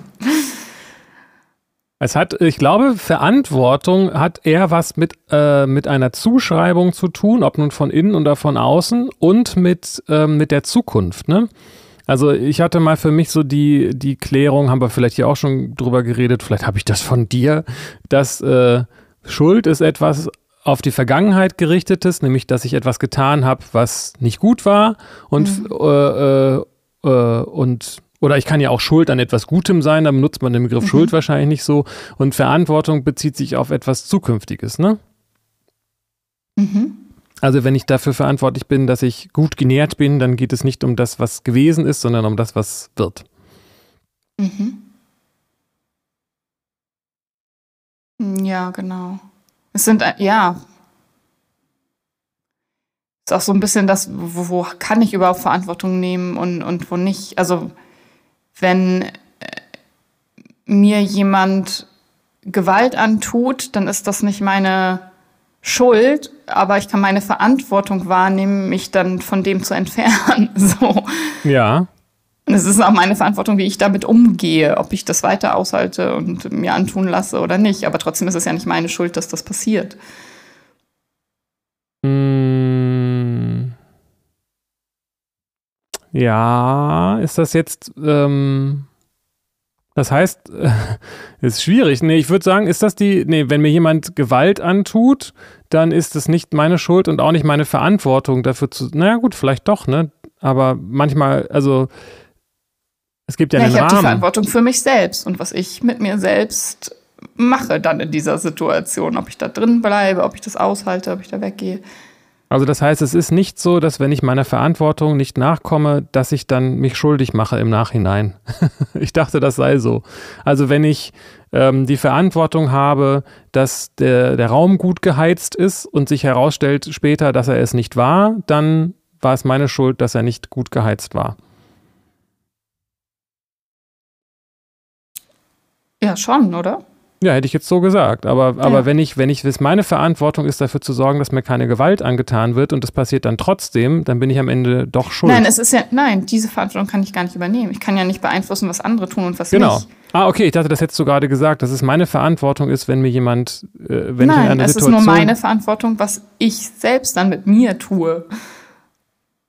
es hat, ich glaube, Verantwortung hat eher was mit, äh, mit einer Zuschreibung zu tun, ob nun von innen oder von außen und mit, äh, mit der Zukunft. Ne? Also ich hatte mal für mich so die, die Klärung, haben wir vielleicht hier auch schon drüber geredet, vielleicht habe ich das von dir, dass äh, Schuld ist etwas, auf die Vergangenheit gerichtetes, nämlich dass ich etwas getan habe, was nicht gut war und, mhm. äh, äh, äh, und oder ich kann ja auch Schuld an etwas Gutem sein, da benutzt man den Begriff mhm. Schuld wahrscheinlich nicht so. Und Verantwortung bezieht sich auf etwas Zukünftiges, ne? Mhm. Also wenn ich dafür verantwortlich bin, dass ich gut genährt bin, dann geht es nicht um das, was gewesen ist, sondern um das, was wird. Mhm. Ja, genau. Es sind, äh, ja. Ist auch so ein bisschen das, wo, wo kann ich überhaupt Verantwortung nehmen und, und wo nicht. Also, wenn äh, mir jemand Gewalt antut, dann ist das nicht meine Schuld, aber ich kann meine Verantwortung wahrnehmen, mich dann von dem zu entfernen. <laughs> So. Ja. Und es ist auch meine Verantwortung, wie ich damit umgehe, ob ich das weiter aushalte und mir antun lasse oder nicht. Aber trotzdem ist es ja nicht meine Schuld, dass das passiert. Hm. Ja, ist das jetzt. Ähm das heißt, äh, <laughs> ist schwierig. Nee, ich würde sagen, ist das die, nee, wenn mir jemand Gewalt antut, dann ist es nicht meine Schuld und auch nicht meine Verantwortung dafür zu, naja gut, vielleicht doch, ne? Aber manchmal, also es gibt ja, ja einen ich Rahmen. Ich habe die Verantwortung für mich selbst und was ich mit mir selbst mache dann in dieser Situation, ob ich da drin bleibe, ob ich das aushalte, ob ich da weggehe. Also das heißt, es ist nicht so, dass wenn ich meiner Verantwortung nicht nachkomme, dass ich dann mich schuldig mache im Nachhinein. <laughs> ich dachte, das sei so. Also wenn ich ähm, die Verantwortung habe, dass der, der Raum gut geheizt ist und sich herausstellt später, dass er es nicht war, dann war es meine Schuld, dass er nicht gut geheizt war. Ja, schon, oder? Ja, hätte ich jetzt so gesagt. Aber, aber ja. wenn ich, wenn ich, es meine Verantwortung ist, dafür zu sorgen, dass mir keine Gewalt angetan wird und das passiert dann trotzdem, dann bin ich am Ende doch schuld. Nein, es ist ja, nein, diese Verantwortung kann ich gar nicht übernehmen. Ich kann ja nicht beeinflussen, was andere tun und was genau. nicht. Ah, okay, ich dachte, das hättest du gerade gesagt, dass es meine Verantwortung ist, wenn mir jemand, äh, wenn nein, ich in einer es Situation... es ist nur meine Verantwortung, was ich selbst dann mit mir tue.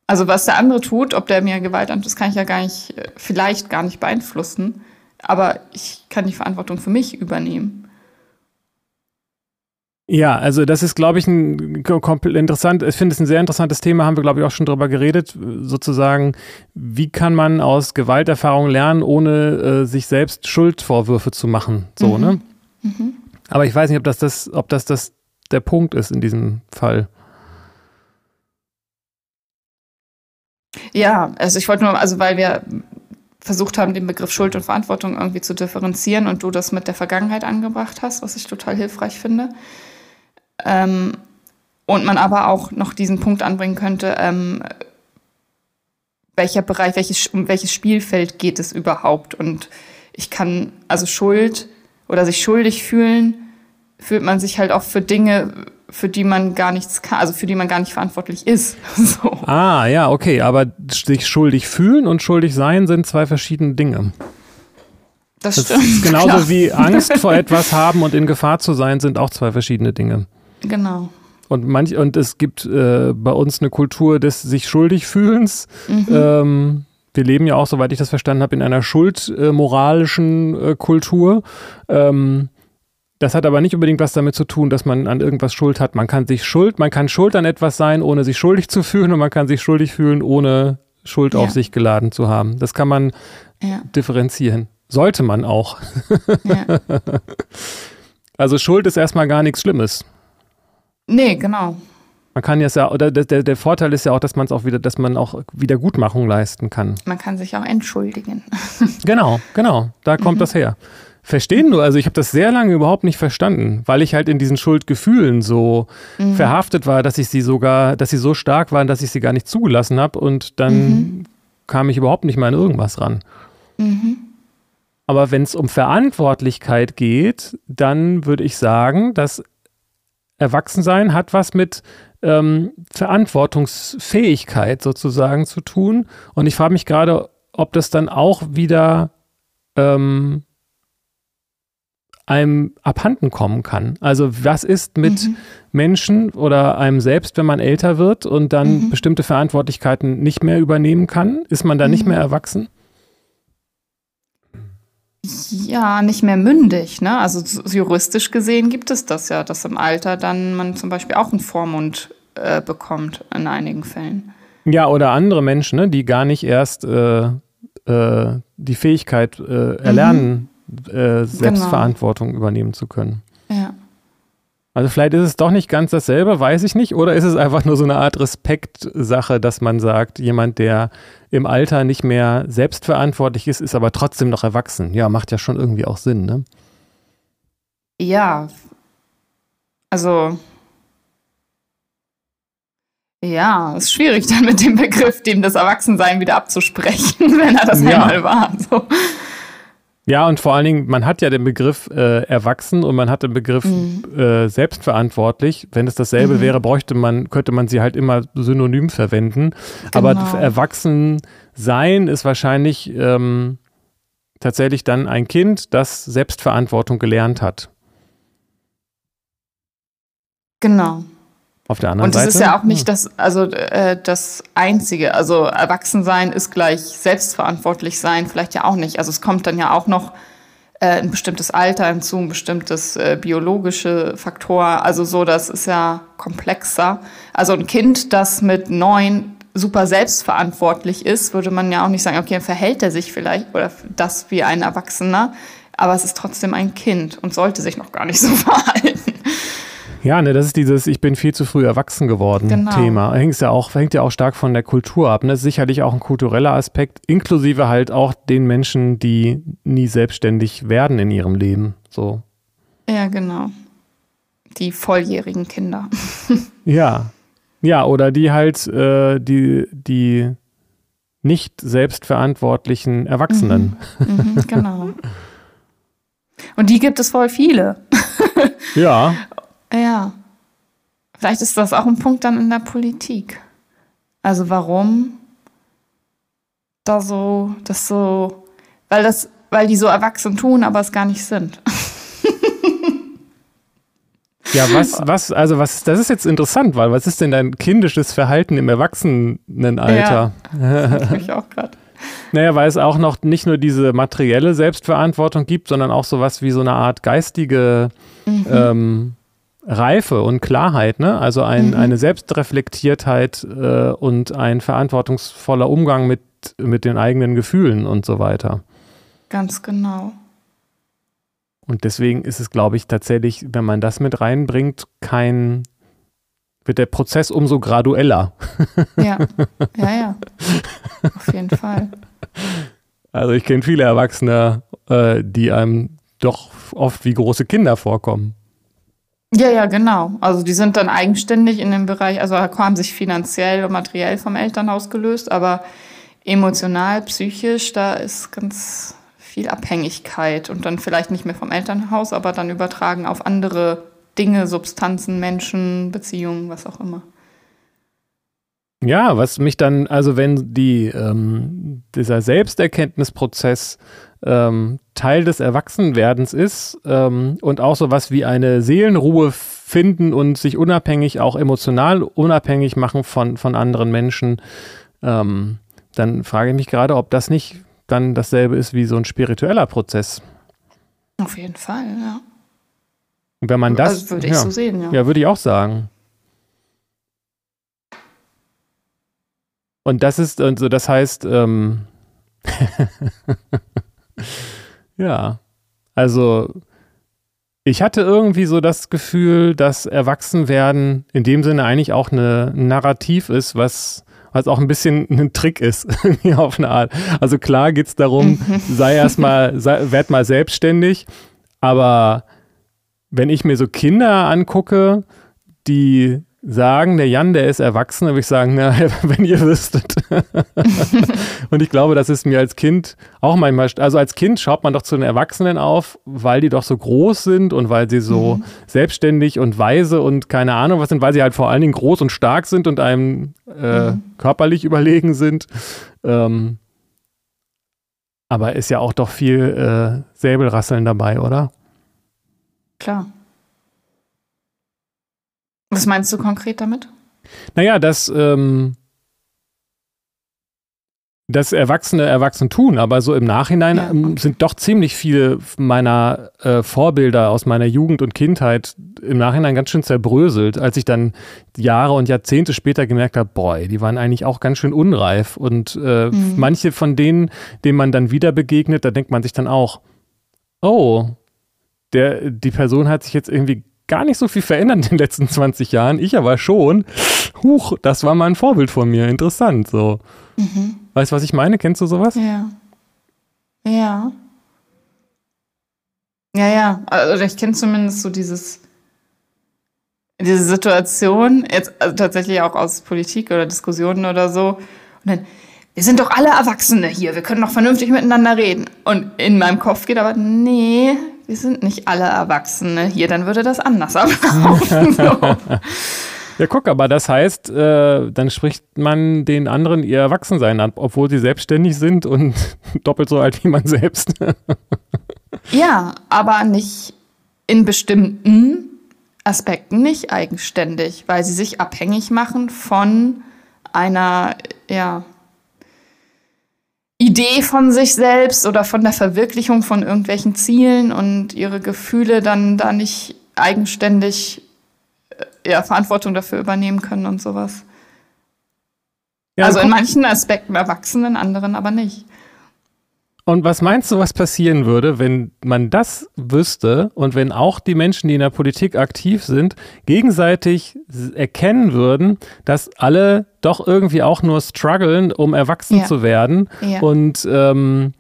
Also was der andere tut, ob der mir Gewalt antut, das kann ich ja gar nicht, äh, vielleicht gar nicht beeinflussen aber ich kann die Verantwortung für mich übernehmen. Ja, also das ist, glaube ich, ein interessant, ich finde es ein sehr interessantes Thema, haben wir, glaube ich, auch schon drüber geredet, sozusagen, wie kann man aus Gewalterfahrung lernen, ohne äh, sich selbst Schuldvorwürfe zu machen, so, mhm. ne? Mhm. Aber ich weiß nicht, ob das, das, ob das, das der Punkt ist in diesem Fall. Ja, also ich wollte nur, also weil wir versucht haben, den Begriff Schuld und Verantwortung irgendwie zu differenzieren und du das mit der Vergangenheit angebracht hast, was ich total hilfreich finde. Ähm, und man aber auch noch diesen Punkt anbringen könnte, ähm, welcher Bereich, welches, um welches Spielfeld geht es überhaupt? Und ich kann, also Schuld oder sich schuldig fühlen, fühlt man sich halt auch für Dinge, für die man gar nichts kann, also für die man gar nicht verantwortlich ist. <laughs> So. Ah, ja, okay, aber sich schuldig fühlen und schuldig sein sind zwei verschiedene Dinge. Das, das stimmt. Ist <laughs> genauso klar. wie Angst vor etwas haben und in Gefahr zu sein, sind auch zwei verschiedene Dinge. Genau. Und, manch, und es gibt äh, bei uns eine Kultur des sich schuldig fühlens. Mhm. Ähm, wir leben ja auch, soweit ich das verstanden habe, in einer schuldmoralischen äh, Kultur. Ähm, das hat aber nicht unbedingt was damit zu tun, dass man an irgendwas Schuld hat. Man kann sich schuld, man kann schuld an etwas sein, ohne sich schuldig zu fühlen und man kann sich schuldig fühlen, ohne Schuld ja. auf sich geladen zu haben. Das kann man ja. differenzieren. Sollte man auch. Ja. <laughs> also Schuld ist erstmal gar nichts Schlimmes. Nee, genau. Man kann ja, oder der, der Vorteil ist ja auch, dass man es auch wieder, dass man auch Wiedergutmachung leisten kann. Man kann sich auch entschuldigen. <laughs> genau, genau. Da kommt mhm. das her verstehen nur. Also ich habe das sehr lange überhaupt nicht verstanden, weil ich halt in diesen Schuldgefühlen so mhm. verhaftet war, dass ich sie sogar, dass sie so stark waren, dass ich sie gar nicht zugelassen habe und dann mhm. kam ich überhaupt nicht mehr an irgendwas ran. Mhm. Aber wenn es um Verantwortlichkeit geht, dann würde ich sagen, dass Erwachsensein hat was mit ähm, Verantwortungsfähigkeit sozusagen zu tun. Und ich frage mich gerade, ob das dann auch wieder ähm, einem abhanden kommen kann. Also was ist mit mhm. Menschen oder einem selbst, wenn man älter wird und dann mhm. bestimmte Verantwortlichkeiten nicht mehr übernehmen kann? Ist man da mhm. nicht mehr erwachsen? Ja, nicht mehr mündig. Ne? Also juristisch gesehen gibt es das ja, dass im Alter dann man zum Beispiel auch einen Vormund äh, bekommt in einigen Fällen. Ja, oder andere Menschen, ne, die gar nicht erst äh, äh, die Fähigkeit äh, erlernen, mhm. Äh, Selbstverantwortung genau. übernehmen zu können. Ja. Also vielleicht ist es doch nicht ganz dasselbe, weiß ich nicht. Oder ist es einfach nur so eine Art Respektsache, dass man sagt, jemand, der im Alter nicht mehr selbstverantwortlich ist, ist aber trotzdem noch erwachsen. Ja, macht ja schon irgendwie auch Sinn, ne? Ja. Also. Ja, ist schwierig dann mit dem Begriff, dem das Erwachsensein wieder abzusprechen, <laughs> wenn er das ja. einmal war. So. Ja, und vor allen Dingen, man hat ja den Begriff äh, erwachsen und man hat den Begriff mhm. äh, selbstverantwortlich. Wenn es dasselbe mhm. wäre, bräuchte man, könnte man sie halt immer synonym verwenden. Genau. Aber erwachsen sein ist wahrscheinlich ähm, tatsächlich dann ein Kind, das Selbstverantwortung gelernt hat. Genau. Auf der anderen und Seite. Und es ist ja auch nicht das, also äh, das Einzige. Also Erwachsensein ist gleich selbstverantwortlich sein, vielleicht ja auch nicht. Also es kommt dann ja auch noch äh, ein bestimmtes Alter hinzu, ein bestimmtes äh, biologische Faktor. Also so, das ist ja komplexer. Also ein Kind, das mit neun super selbstverantwortlich ist, würde man ja auch nicht sagen, okay, verhält er sich vielleicht oder das wie ein Erwachsener, aber es ist trotzdem ein Kind und sollte sich noch gar nicht so <laughs> verhalten. Ja, ne, das ist dieses Ich bin viel zu früh erwachsen geworden genau. Thema. Hängt ja, auch, hängt ja auch stark von der Kultur ab. Ne? Das ist sicherlich auch ein kultureller Aspekt, inklusive halt auch den Menschen, die nie selbstständig werden in ihrem Leben. So. Ja, genau. Die volljährigen Kinder. <laughs> ja. Ja, oder die halt äh, die, die nicht selbstverantwortlichen Erwachsenen. Mhm. Mhm, genau. <laughs> Und die gibt es voll viele. ja. <laughs> Ja. Vielleicht ist das auch ein Punkt dann in der Politik. Also warum da so, das so, weil das, weil die so erwachsen tun, aber es gar nicht sind. Ja, was, was, also was, das ist jetzt interessant, weil was ist denn dein kindisches Verhalten im Erwachsenenalter? Ja, <laughs> das ich auch gerade. Naja, weil es auch noch nicht nur diese materielle Selbstverantwortung gibt, sondern auch sowas wie so eine Art geistige mhm. ähm, Reife und Klarheit, ne? also ein, mhm. eine Selbstreflektiertheit äh, und ein verantwortungsvoller Umgang mit, mit den eigenen Gefühlen und so weiter. Ganz genau. Und deswegen ist es, glaube ich, tatsächlich, wenn man das mit reinbringt, kein, wird der Prozess umso gradueller. Ja, ja, ja. Auf jeden Fall. Also ich kenne viele Erwachsene, äh, die einem doch oft wie große Kinder vorkommen. Ja, ja, genau. Also die sind dann eigenständig in dem Bereich, also haben sich finanziell und materiell vom Elternhaus gelöst, aber emotional, psychisch, da ist ganz viel Abhängigkeit und dann vielleicht nicht mehr vom Elternhaus, aber dann übertragen auf andere Dinge, Substanzen, Menschen, Beziehungen, was auch immer. Ja, was mich dann, also wenn die, ähm, dieser Selbsterkenntnisprozess ähm, Teil des Erwachsenwerdens ist ähm, und auch so was wie eine Seelenruhe finden und sich unabhängig, auch emotional unabhängig machen von, von anderen Menschen, ähm, dann frage ich mich gerade, ob das nicht dann dasselbe ist wie so ein spiritueller Prozess. Auf jeden Fall, ja. Und wenn man das. Also würde ich ja, so sehen, ja. Ja, würde ich auch sagen. Und das ist, also das heißt, ähm, <laughs> <laughs> ja, also ich hatte irgendwie so das Gefühl, dass Erwachsenwerden in dem Sinne eigentlich auch eine, ein Narrativ ist, was, was auch ein bisschen <laughs> ein Trick ist, <laughs> auf eine Art. Also klar geht es darum, sei erstmal, werd mal selbstständig, aber wenn ich mir so Kinder angucke, die sagen, der Jan, der ist erwachsen, würde ich sagen, na, <laughs> wenn ihr wüsstet. <laughs> und ich glaube, das ist mir als Kind auch manchmal, also als Kind schaut man doch zu den Erwachsenen auf, weil die doch so groß sind und weil sie so mhm. selbstständig und weise und keine Ahnung was sind, weil sie halt vor allen Dingen groß und stark sind und einem äh, mhm. körperlich überlegen sind. Ähm, aber ist ja auch doch viel äh, Säbelrasseln dabei, oder? Klar. Was meinst du konkret damit? Naja, dass, ähm, das Erwachsene erwachsen tun, aber so im Nachhinein Ja, ähm, okay. sind doch ziemlich viele meiner äh, Vorbilder aus meiner Jugend und Kindheit im Nachhinein ganz schön zerbröselt, als ich dann Jahre und Jahrzehnte später gemerkt habe, boy, die waren eigentlich auch ganz schön unreif und äh, Mhm. manche von denen, denen man dann wieder begegnet, da denkt man sich dann auch, oh, der, die Person hat sich jetzt irgendwie gar nicht so viel verändert in den letzten 20 Jahren, ich aber schon. Huch, das war mal ein Vorbild von mir, interessant, so. Mhm. Weißt du, was ich meine? Kennst du sowas? Ja. Ja. Ja, ja. Also ich kenne zumindest so dieses, diese Situation, jetzt also tatsächlich auch aus Politik oder Diskussionen oder so. Und dann, wir sind doch alle Erwachsene hier, wir können doch vernünftig miteinander reden. Und in meinem Kopf geht aber, nee, wir sind nicht alle Erwachsene hier, dann würde das anders <laughs> ablaufen. <laughs> so. Ja, guck, aber das heißt, äh, dann spricht man den anderen ihr Erwachsensein an, obwohl sie selbstständig sind und <laughs> doppelt so alt wie man selbst. Ja, aber nicht in bestimmten Aspekten nicht eigenständig, weil sie sich abhängig machen von einer ja, Idee von sich selbst oder von der Verwirklichung von irgendwelchen Zielen und ihre Gefühle dann da nicht eigenständig äh, ja, Verantwortung dafür übernehmen können und sowas. Ja, also in manchen Aspekten erwachsen, in anderen aber nicht. Und was meinst du, was passieren würde, wenn man das wüsste und wenn auch die Menschen, die in der Politik aktiv sind, gegenseitig erkennen würden, dass alle doch irgendwie auch nur strugglen, um erwachsen Ja. zu werden Ja. und, ähm,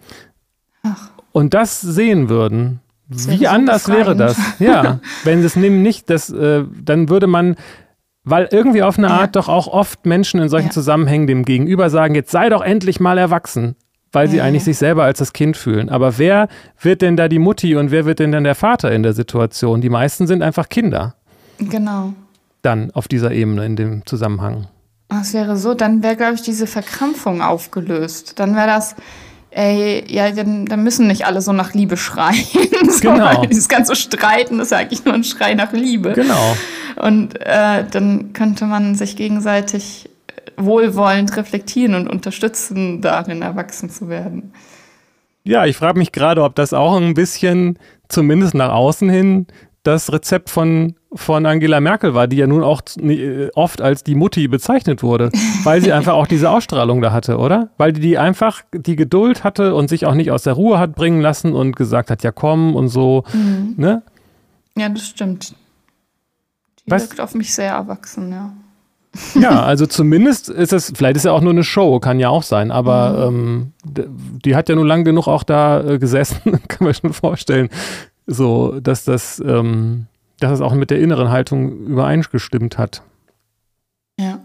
und das sehen würden? Das Wie anders wäre das? <laughs> Ja, wenn es nämlich nicht, das, äh, dann würde man, weil irgendwie auf eine Ja. Art doch auch oft Menschen in solchen Ja. Zusammenhängen dem Gegenüber sagen, jetzt sei doch endlich mal erwachsen, weil sie eigentlich sich selber als das Kind fühlen. Aber wer wird denn da die Mutti und wer wird denn dann der Vater in der Situation? Die meisten sind einfach Kinder Genau. dann auf dieser Ebene in dem Zusammenhang. Das wäre so, dann wäre, glaube ich, diese Verkrampfung aufgelöst. Dann wäre das, ey, ja, dann, dann müssen nicht alle so nach Liebe schreien. <laughs> so, Genau. Dieses ganze Streiten ist ja eigentlich nur ein Schrei nach Liebe. Genau. Und äh, dann könnte man sich gegenseitig wohlwollend reflektieren und unterstützen, darin erwachsen zu werden. Ja, ich frage mich gerade, ob das auch ein bisschen, zumindest nach außen hin, das Rezept von, von Angela Merkel war, die ja nun auch nie- oft als die Mutti bezeichnet wurde, <laughs> weil sie einfach auch diese Ausstrahlung da hatte, oder? Weil die, einfach die Geduld hatte und sich auch nicht aus der Ruhe hat bringen lassen und gesagt hat, ja komm und so, ne? Ja, das stimmt. Die Was- wirkt auf mich sehr erwachsen, ja. Ja, also zumindest ist es, vielleicht ist ja auch nur eine Show, kann ja auch sein, aber ähm, d- die hat ja nun lang genug auch da äh, gesessen, <laughs> kann man schon vorstellen, so, dass das, ähm, dass es auch mit der inneren Haltung übereingestimmt hat. Ja.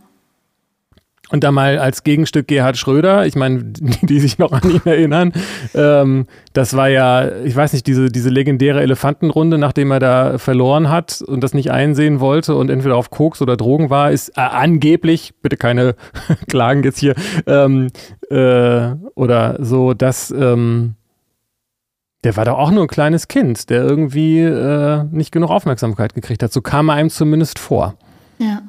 Und da mal als Gegenstück Gerhard Schröder, ich meine, die, die sich noch an ihn erinnern, ähm, das war ja, ich weiß nicht, diese, diese legendäre Elefantenrunde, nachdem er da verloren hat und das nicht einsehen wollte und entweder auf Koks oder Drogen war, ist äh, angeblich, bitte keine <laughs> Klagen jetzt hier, ähm, äh, oder so, dass ähm, der war doch auch nur ein kleines Kind, der irgendwie äh, nicht genug Aufmerksamkeit gekriegt hat. So kam er einem zumindest vor. Ja.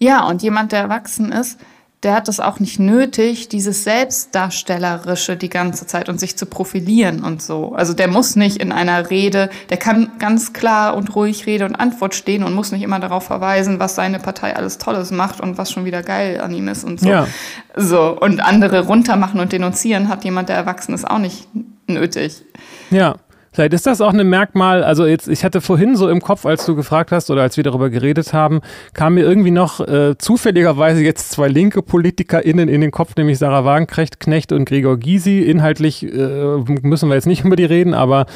Ja, und jemand, der erwachsen ist, der hat es auch nicht nötig, dieses Selbstdarstellerische die ganze Zeit und sich zu profilieren und so. Also der muss nicht in einer Rede, der kann ganz klar und ruhig Rede und Antwort stehen und muss nicht immer darauf verweisen, was seine Partei alles Tolles macht und was schon wieder geil an ihm ist und so. Ja. So. Und andere runtermachen und denunzieren hat jemand, der erwachsen ist, auch nicht nötig. Ja, vielleicht ist das auch ein Merkmal. Also jetzt, ich hatte vorhin so im Kopf, als du gefragt hast oder als wir darüber geredet haben, kam mir irgendwie noch äh, zufälligerweise jetzt zwei linke PolitikerInnen in den Kopf, nämlich Sarah Wagenknecht Knecht und Gregor Gysi. Inhaltlich äh, müssen wir jetzt nicht <laughs> über die reden, aber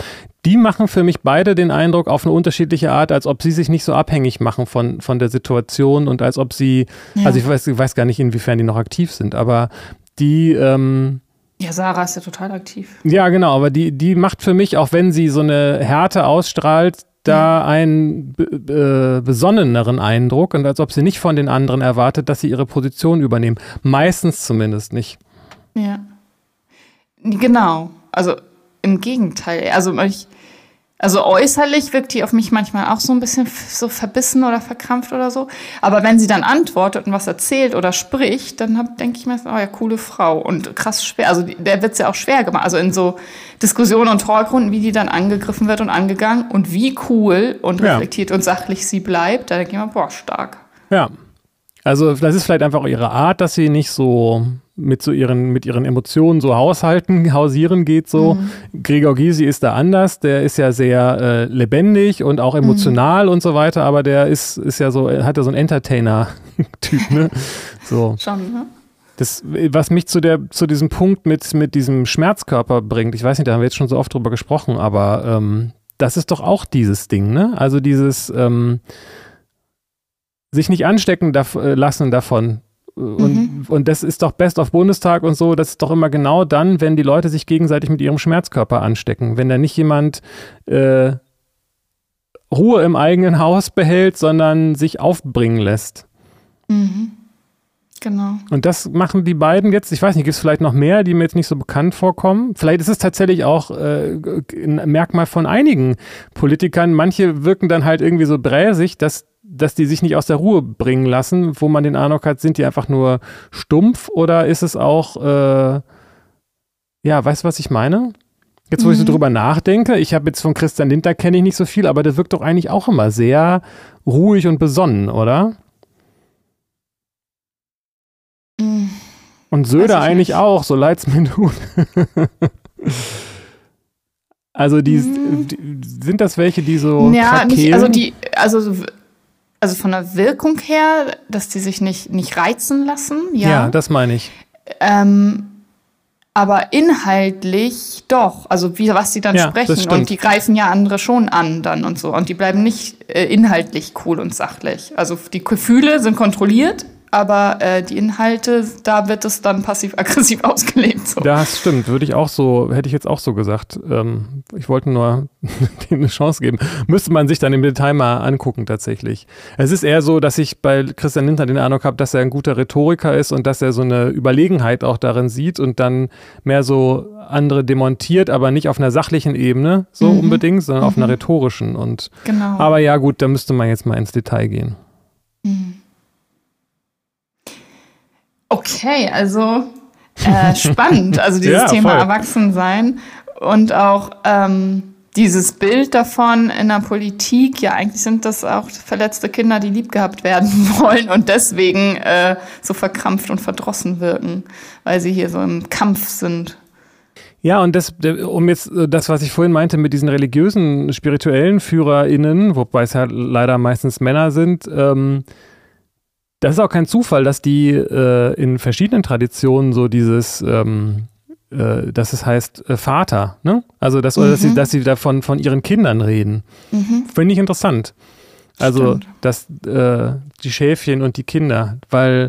die machen für mich beide den Eindruck auf eine unterschiedliche Art, als ob sie sich nicht so abhängig machen von, von der Situation und als ob sie, Ja. also ich weiß, ich weiß gar nicht, inwiefern die noch aktiv sind, aber die, ähm, Ja, Sarah ist ja total aktiv. ja, genau, aber die, die macht für mich, auch wenn sie so eine Härte ausstrahlt, da einen äh, besonneneren Eindruck und als ob sie nicht von den anderen erwartet, dass sie ihre Position übernehmen. Meistens zumindest nicht. Ja. Genau. Also im Gegenteil. Also ich, Also äußerlich wirkt die auf mich manchmal auch so ein bisschen so verbissen oder verkrampft oder so. Aber wenn sie dann antwortet und was erzählt oder spricht, dann denke ich mir, oh ja, coole Frau und krass schwer. Also der wird ja auch schwer gemacht. Also in so Diskussionen und Talkrunden, wie die dann angegriffen wird und angegangen und wie cool und reflektiert ja. und sachlich sie bleibt, da denke ich mir, boah, stark. Ja. Also das ist vielleicht einfach ihre Art, dass sie nicht so mit so ihren, mit ihren Emotionen so haushalten, <laughs> hausieren geht so. Mhm. Gregor Gysi ist da anders, der ist ja sehr äh, lebendig und auch emotional mhm. und so weiter, aber der ist, ist ja so, hat ja so einen Entertainer-Typ, ne? <laughs> So. Schon, ne? Das, was mich zu, der, zu diesem Punkt mit, mit diesem Schmerzkörper bringt, ich weiß nicht, da haben wir jetzt schon so oft drüber gesprochen, aber ähm, das ist doch auch dieses Ding, ne? Also dieses ähm, sich nicht anstecken äh, lassen davon, und, mhm. und das ist doch Best of Bundestag und so, das ist doch immer genau dann, wenn die Leute sich gegenseitig mit ihrem Schmerzkörper anstecken. Wenn da nicht jemand äh, Ruhe im eigenen Haus behält, sondern sich aufbringen lässt. Mhm. Genau. Und das machen die beiden jetzt. Ich weiß nicht, gibt es vielleicht noch mehr, die mir jetzt nicht so bekannt vorkommen? Vielleicht ist es tatsächlich auch äh, ein Merkmal von einigen Politikern. Manche wirken dann halt irgendwie so bräsig, dass dass die sich nicht aus der Ruhe bringen lassen, wo man den Eindruck hat, sind die einfach nur stumpf oder ist es auch, äh, ja, weißt du, was ich meine? Jetzt, wo mhm. ich so mhm. drüber nachdenke, ich habe jetzt von Christian Linter kenne ich nicht so viel, aber der wirkt doch eigentlich auch immer sehr ruhig und besonnen, oder? Mhm. Und Söder eigentlich nicht. auch, so leid's mir tut. also die, mhm. die, sind das welche, die so Ja, nicht, also die also also von der Wirkung her, dass die sich nicht, nicht reizen lassen. Ja, ja das meine ich. Ähm, aber inhaltlich doch, also wie was sie dann ja, sprechen und die greifen ja andere schon an dann und so und die bleiben nicht äh, inhaltlich cool und sachlich. Also die Gefühle sind kontrolliert, aber äh, die Inhalte, da wird es dann passiv-aggressiv <laughs> ausgelebt. So. Das stimmt, würde ich auch so, hätte ich jetzt auch so gesagt. Ähm, ich wollte nur <laughs> denen eine Chance geben. Müsste man sich dann im Detail mal angucken, tatsächlich. Es ist eher so, dass ich bei Christian Linter den Eindruck habe, dass er ein guter Rhetoriker ist und dass er so eine Überlegenheit auch darin sieht und dann mehr so andere demontiert, aber nicht auf einer sachlichen Ebene so mhm. unbedingt, sondern mhm. auf einer mhm. rhetorischen. Und, genau. Aber ja, gut, da müsste man jetzt mal ins Detail gehen. Mhm. Okay, also äh, spannend, <laughs> also dieses ja, Thema voll. Erwachsensein und auch ähm, dieses Bild davon in der Politik, ja, eigentlich sind das auch verletzte Kinder, die lieb gehabt werden <laughs> wollen und deswegen äh, so verkrampft und verdrossen wirken, weil sie hier so im Kampf sind. Ja, und das, um jetzt äh, das, was ich vorhin meinte, mit diesen religiösen, spirituellen FührerInnen, wobei es ja leider meistens Männer sind, ähm, das ist auch kein Zufall, dass die äh, in verschiedenen Traditionen so dieses, ähm, äh, dass es heißt äh, Vater, ne? Also das, mhm. dass sie, dass sie davon von ihren Kindern reden. Mhm. Finde ich interessant. Also dass äh, die Schäfchen und die Kinder, weil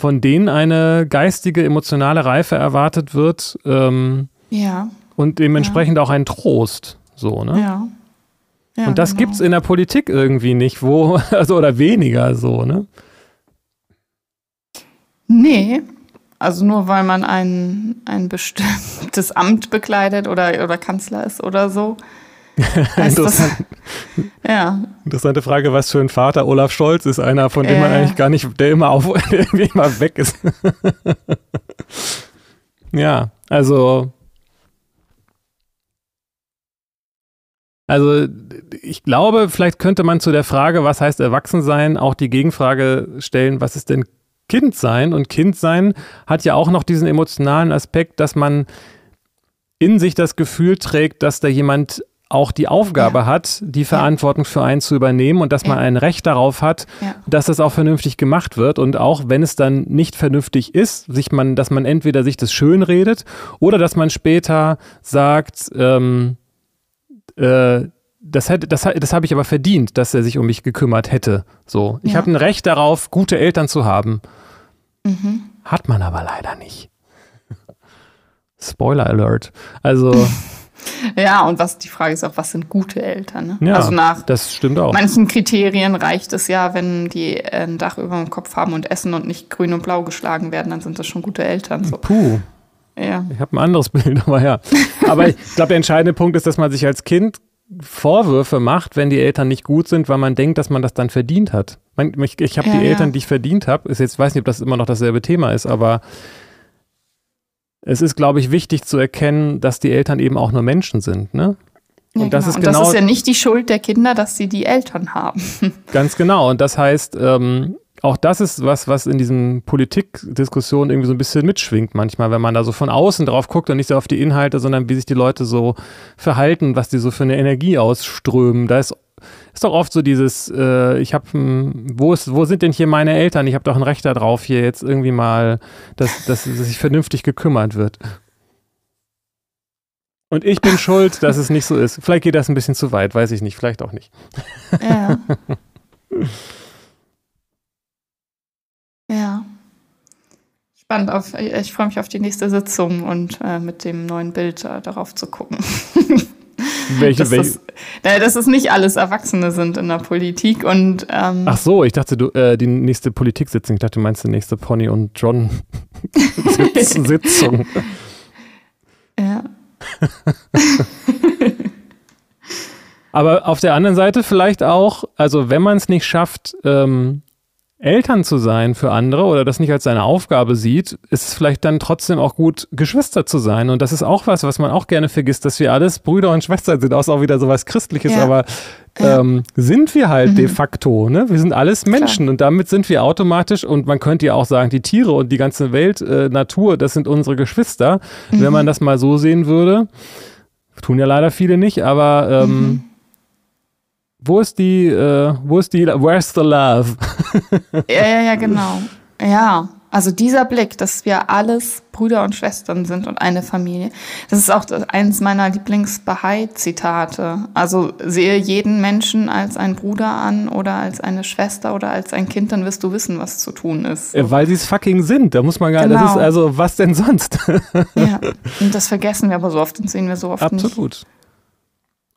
von denen eine geistige, emotionale Reife erwartet wird. Ähm, ja. Und dementsprechend ja. auch ein Trost. So, ne? Ja. ja und das genau. gibt es in der Politik irgendwie nicht, wo, <laughs> also oder weniger so, ne? Nee, also nur weil man ein, ein bestimmtes <laughs> Amt bekleidet oder, oder Kanzler ist oder so. <laughs> Interessant. Das, ja. Interessante Frage, was für ein Vater Olaf Scholz ist, einer, von dem äh. man eigentlich gar nicht, der immer auf, <laughs> der irgendwie immer weg ist. ja, also. Also, ich glaube, vielleicht könnte man zu der Frage, was heißt Erwachsensein, auch die Gegenfrage stellen, was ist denn Kind sein. Und Kind sein hat ja auch noch diesen emotionalen Aspekt, dass man in sich das Gefühl trägt, dass da jemand auch die Aufgabe ja. hat, die Verantwortung ja. für einen zu übernehmen und dass man ein Recht darauf hat, dass das auch vernünftig gemacht wird und auch wenn es dann nicht vernünftig ist, sich man, dass man entweder sich das schön redet oder dass man später sagt, ähm, äh, das, hätte, das, das habe ich aber verdient, dass er sich um mich gekümmert hätte. So, ich habe ein Recht darauf, gute Eltern zu haben. Mhm. Hat man aber leider nicht. Spoiler Alert. Also. <laughs> ja, und was die Frage ist auch, was sind gute Eltern? Ne? Ja, also nach das stimmt auch. manchen Kriterien reicht es ja, wenn die ein Dach über dem Kopf haben und essen und nicht grün und blau geschlagen werden, dann sind das schon gute Eltern. So. Puh. Ja. Ich habe ein anderes <laughs> Bild, aber ja. Aber ich glaube, der entscheidende Punkt ist, dass man sich als Kind Vorwürfe macht, wenn die Eltern nicht gut sind, weil man denkt, dass man das dann verdient hat. Ich, ich habe ja, die Eltern, ja. die ich verdient habe, ist jetzt weiß nicht, ob das immer noch dasselbe Thema ist, aber es ist, glaube ich, wichtig zu erkennen, dass die Eltern eben auch nur Menschen sind, ne? Und, ja, das, genau. ist genau, und das ist ja nicht die Schuld der Kinder, dass sie die Eltern haben. <laughs> Ganz genau. Und das heißt, ähm, auch das ist was, was in diesen Politikdiskussionen irgendwie so ein bisschen mitschwingt manchmal, wenn man da so von außen drauf guckt und nicht so auf die Inhalte, sondern wie sich die Leute so verhalten, was die so für eine Energie ausströmen. Da ist, ist doch oft so dieses, äh, ich habe, wo, wo sind denn hier meine Eltern? Ich habe doch ein Recht darauf, hier jetzt irgendwie mal, dass, dass, dass sich vernünftig gekümmert wird. Und ich bin schuld, dass es nicht so ist. Vielleicht geht das ein bisschen zu weit, weiß ich nicht, vielleicht auch nicht. Ja. <laughs> Ja. Spannend. Auf, ich freue mich auf die nächste Sitzung und äh, mit dem neuen Bild äh, darauf zu gucken. <laughs> Welche, dass, welche? Das, dass es nicht alles Erwachsene sind in der Politik und ähm, Ach so, ich dachte, du, äh, die nächste Politiksitzung, ich dachte, du meinst die nächste Pony und John <laughs> Sitzung. ja. <laughs> Aber auf der anderen Seite vielleicht auch, also wenn man es nicht schafft, ähm, Eltern zu sein für andere oder das nicht als seine Aufgabe sieht, ist es vielleicht dann trotzdem auch gut, Geschwister zu sein. Und das ist auch was, was man auch gerne vergisst, dass wir alles Brüder und Schwestern sind, auch, auch wieder so was Christliches, ja. aber ähm, sind wir halt mhm. de facto. Ne? Wir sind alles Menschen Klar. und damit sind wir automatisch, und man könnte ja auch sagen, die Tiere und die ganze Welt, äh, Natur, das sind unsere Geschwister. Mhm. Wenn man das mal so sehen würde, tun ja leider viele nicht, aber ähm, mhm wo ist die, äh, wo ist die, where's the love? <laughs> ja, ja, ja, genau. Ja, also dieser Blick, dass wir alles Brüder und Schwestern sind und eine Familie. Das ist auch eines meiner Lieblings-Bahai-Zitate. Also sehe jeden Menschen als einen Bruder an oder als eine Schwester oder als ein Kind, dann wirst du wissen, was zu tun ist. So. Weil sie es fucking sind. Da muss man gar nicht. Genau. Das ist also, was denn sonst? ja, und das vergessen wir aber so oft und sehen wir so oft Absolut. nicht. Absolut.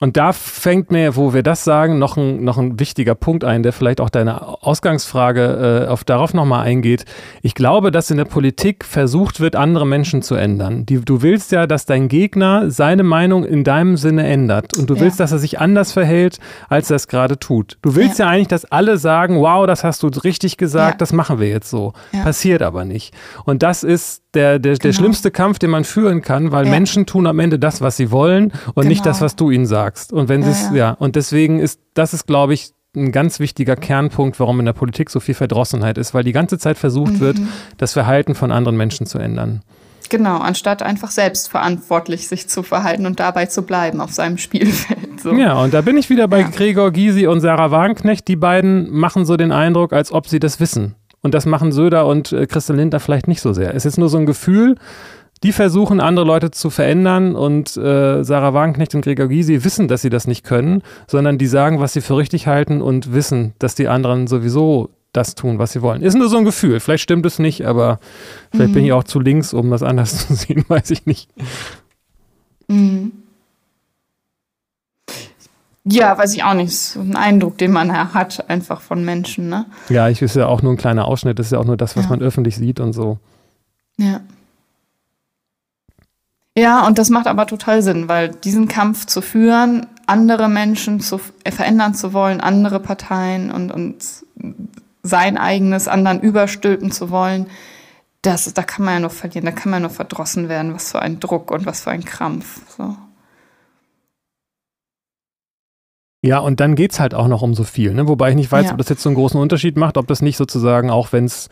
Und da fängt mir, wo wir das sagen, noch ein, noch ein wichtiger Punkt ein, der vielleicht auch deine Ausgangsfrage äh, auf, darauf nochmal eingeht. Ich glaube, dass in der Politik versucht wird, andere Menschen zu ändern. Die, du willst ja, dass dein Gegner seine Meinung in deinem Sinne ändert. Und du willst, ja. dass er sich anders verhält, als er es gerade tut. Du willst ja. ja. eigentlich, dass alle sagen, wow, das hast du richtig gesagt, ja. das machen wir jetzt so. Passiert aber nicht. Und das ist der, der, genau. der schlimmste Kampf, den man führen kann, weil Menschen tun am Ende das, was sie wollen und genau. nicht das, was du ihnen sagst sagst. Und wenn ja, sie ja. ja, und deswegen ist, das ist, glaube ich, ein ganz wichtiger Kernpunkt, warum in der Politik so viel Verdrossenheit ist, weil die ganze Zeit versucht mhm. wird, das Verhalten von anderen Menschen zu ändern. Genau, anstatt einfach selbstverantwortlich sich zu verhalten und dabei zu bleiben auf seinem Spielfeld. So. Ja, und da bin ich wieder bei ja. Gregor Gysi und Sarah Wagenknecht. Die beiden machen so den Eindruck, als ob sie das wissen. Und das machen Söder und äh, Christian Lindner vielleicht nicht so sehr. Es ist nur so ein Gefühl, die versuchen, andere Leute zu verändern und äh, Sarah Wagenknecht und Gregor Gysi wissen, dass sie das nicht können, sondern die sagen, was sie für richtig halten und wissen, dass die anderen sowieso das tun, was sie wollen. Ist nur so ein Gefühl. Vielleicht stimmt es nicht, aber vielleicht mhm. bin ich auch zu links, um das anders <laughs> zu sehen, weiß ich nicht. Mhm. Ja, weiß ich auch nicht. So ein Eindruck, den man hat, einfach von Menschen, ne? Ja, ich ist ja auch nur ein kleiner Ausschnitt, das ist ja auch nur das, was ja. man öffentlich sieht und so. Ja. Ja, und das macht aber total Sinn, weil diesen Kampf zu führen, andere Menschen zu äh, verändern zu wollen, andere Parteien und, und sein eigenes anderen überstülpen zu wollen, das, da kann man ja nur verlieren, da kann man ja nur verdrossen werden, was für ein Druck und was für ein Krampf. So. Ja, und dann geht es halt auch noch um so viel, ne? wobei ich nicht weiß, ja. ob das jetzt so einen großen Unterschied macht, ob das nicht sozusagen, auch wenn es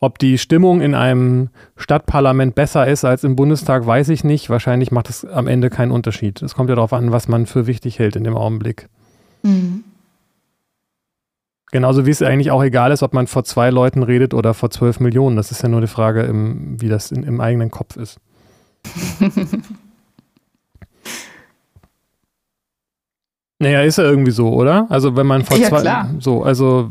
ob die Stimmung in einem Stadtparlament besser ist als im Bundestag, weiß ich nicht. Wahrscheinlich macht es am Ende keinen Unterschied. Es kommt ja darauf an, was man für wichtig hält in dem Augenblick. Mhm. Genauso wie es eigentlich auch egal ist, ob man vor zwei Leuten redet oder vor zwölf Millionen. Das ist ja nur die Frage, im, wie das in, im eigenen Kopf ist. <laughs> naja, ist ja irgendwie so, oder? Also wenn man vor ja, zwei, klar. so, also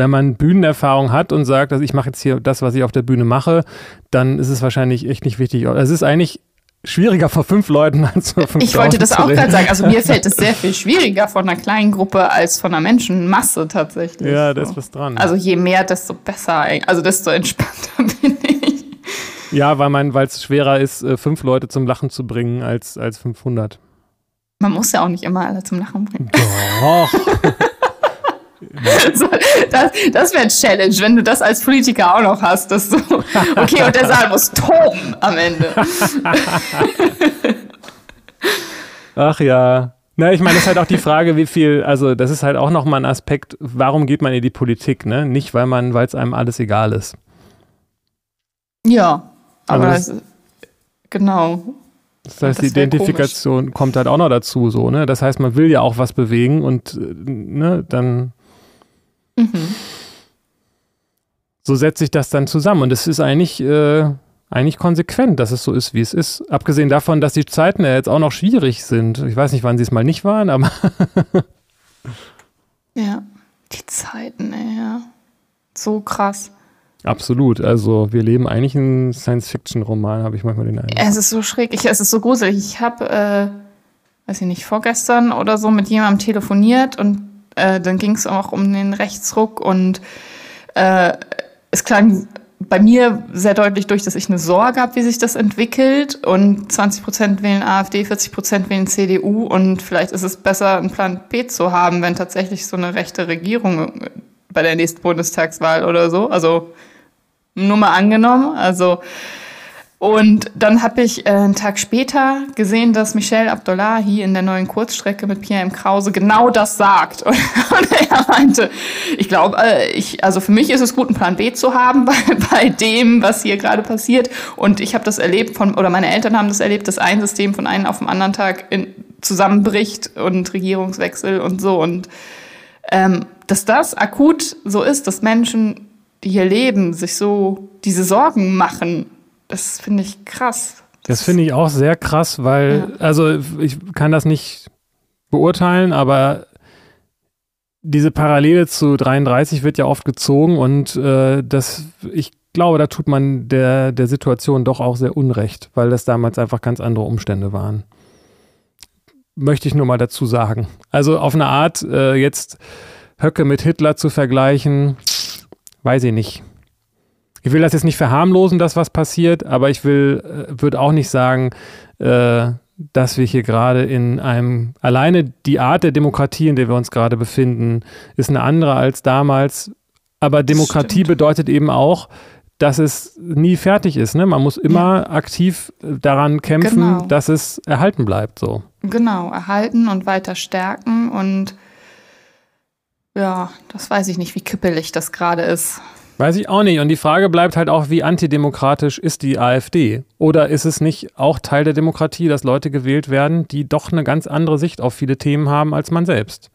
wenn man Bühnenerfahrung hat und sagt, dass ich mache jetzt hier das, was ich auf der Bühne mache, dann ist es wahrscheinlich echt nicht wichtig. Es ist eigentlich schwieriger vor fünf Leuten als vor fünf Ich wollte das auch gerade sagen. Also mir <laughs> fällt es sehr viel schwieriger von einer kleinen Gruppe als von einer Menschenmasse tatsächlich. Ja, da ist was dran. Also je mehr, desto besser. Also desto entspannter <laughs> bin ich. Ja, weil man, weil es schwerer ist, äh, fünf Leute zum Lachen zu bringen als, als 500. Man muss ja auch nicht immer alle zum Lachen bringen. Doch. <laughs> <laughs> Das das wäre Challenge, wenn du das als Politiker auch noch hast. Dass du, okay, und der Saal muss toben am Ende. <laughs> Ach ja. Na, ich meine, das ist halt auch die Frage, wie viel, also das ist halt auch nochmal ein Aspekt, warum geht man in die Politik, ne? Nicht, weil man, weil es einem alles egal ist. Ja, aber, Aber das, das- genau. Das heißt, die Identifikation kommt halt auch noch dazu, so, ne? Das heißt, man will ja auch was bewegen und, äh, ne, dann Mhm. so setzt sich das dann zusammen. Und es ist eigentlich, äh, eigentlich konsequent, dass es so ist, wie es ist. Abgesehen davon, dass die Zeiten ja jetzt auch noch schwierig sind. Ich weiß nicht, wann sie es mal nicht waren, aber <laughs> Ja, die Zeiten, ey, ja. So krass. absolut. Also wir leben eigentlich einen Science-Fiction-Roman, habe ich manchmal den Eindruck. Es ist so schräg, ich, es ist so gruselig. Ich habe, äh, weiß ich nicht, vorgestern oder so mit jemandem telefoniert und äh, dann ging es auch um den Rechtsruck und äh, es klang bei mir sehr deutlich durch, dass ich eine Sorge habe, wie sich das entwickelt und 20 Prozent wählen AfD, 40 Prozent wählen CDU und vielleicht ist es besser, einen Plan B zu haben, wenn tatsächlich so eine rechte Regierung bei der nächsten Bundestagswahl oder so, also nur mal angenommen, also und dann habe ich äh, einen Tag später gesehen, dass Michel Abdullahi in der neuen Kurzstrecke mit Pierre M. Krause genau das sagt. Und, <laughs> und er meinte, ich glaube, äh, ich, also für mich ist es gut, einen Plan B zu haben <laughs> bei, bei dem, was hier gerade passiert. Und ich habe das erlebt von, oder meine Eltern haben das erlebt, dass ein System von einem auf den anderen Tag in, zusammenbricht und Regierungswechsel und so. Und ähm, dass das akut so ist, dass Menschen, die hier leben, sich so diese Sorgen machen, das finde ich krass. Das finde ich auch sehr krass, weil, also ich kann das nicht beurteilen, aber diese Parallele zu 33 wird ja oft gezogen und äh, das, ich glaube, da tut man der, der Situation doch auch sehr unrecht, weil das damals einfach ganz andere Umstände waren. Möchte ich nur mal dazu sagen. Also auf eine Art, äh, jetzt Höcke mit Hitler zu vergleichen, weiß ich nicht. Ich will das jetzt nicht verharmlosen, dass was passiert, aber ich will, äh, würde auch nicht sagen, äh, dass wir hier gerade in einem, alleine die Art der Demokratie, in der wir uns gerade befinden, ist eine andere als damals. Aber Demokratie stimmt. bedeutet eben auch, dass es nie fertig ist. Ne? Man muss immer aktiv äh, daran kämpfen, Genau. dass es erhalten bleibt. So. Genau, erhalten und weiter stärken und ja, das weiß ich nicht, wie kippelig das gerade ist. Weiß ich auch nicht. Und die Frage bleibt halt auch, wie antidemokratisch ist die AfD? Oder ist es nicht auch Teil der Demokratie, dass Leute gewählt werden, die doch eine ganz andere Sicht auf viele Themen haben als man selbst?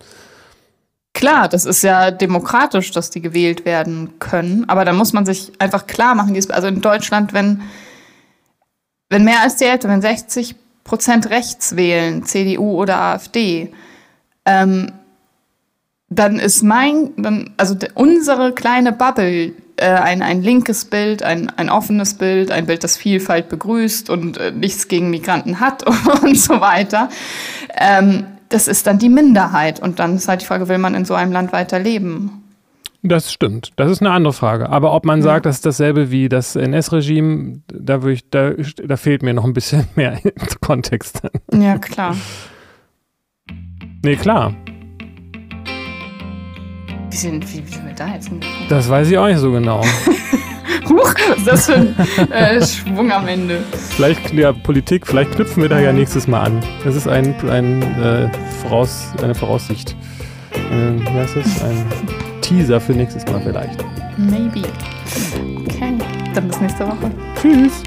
Klar, das ist ja demokratisch, dass die gewählt werden können, aber da muss man sich einfach klar machen, also in Deutschland, wenn, wenn mehr als die Hälfte, wenn 60 Prozent rechts wählen, CDU oder AfD, ähm, dann ist mein, dann, also unsere kleine Bubble, äh, ein, ein linkes Bild, ein, ein offenes Bild, ein Bild, das Vielfalt begrüßt und äh, nichts gegen Migranten hat <laughs> und so weiter. Ähm, das ist dann die Minderheit. Und dann ist halt die Frage, will man in so einem Land weiter leben? Das stimmt. Das ist eine andere Frage. Aber ob man sagt, das ist dasselbe wie das NS-Regime, da, ich, da, da fehlt mir noch ein bisschen <laughs> mehr Kontext. Ja, klar. Nee, klar. Wie sind, wie, wie sind wir da jetzt hingekommen? Das weiß ich auch nicht so genau. <laughs> Huch, was ist das für ein äh, Schwung am Ende? Vielleicht, ja, Politik, vielleicht knüpfen wir da ja nächstes Mal an. Das ist ein, ein, äh, Voraus, eine Voraussicht. Äh, heißt das? Ein Teaser für nächstes Mal vielleicht. Maybe. Okay, dann bis nächste Woche. Tschüss.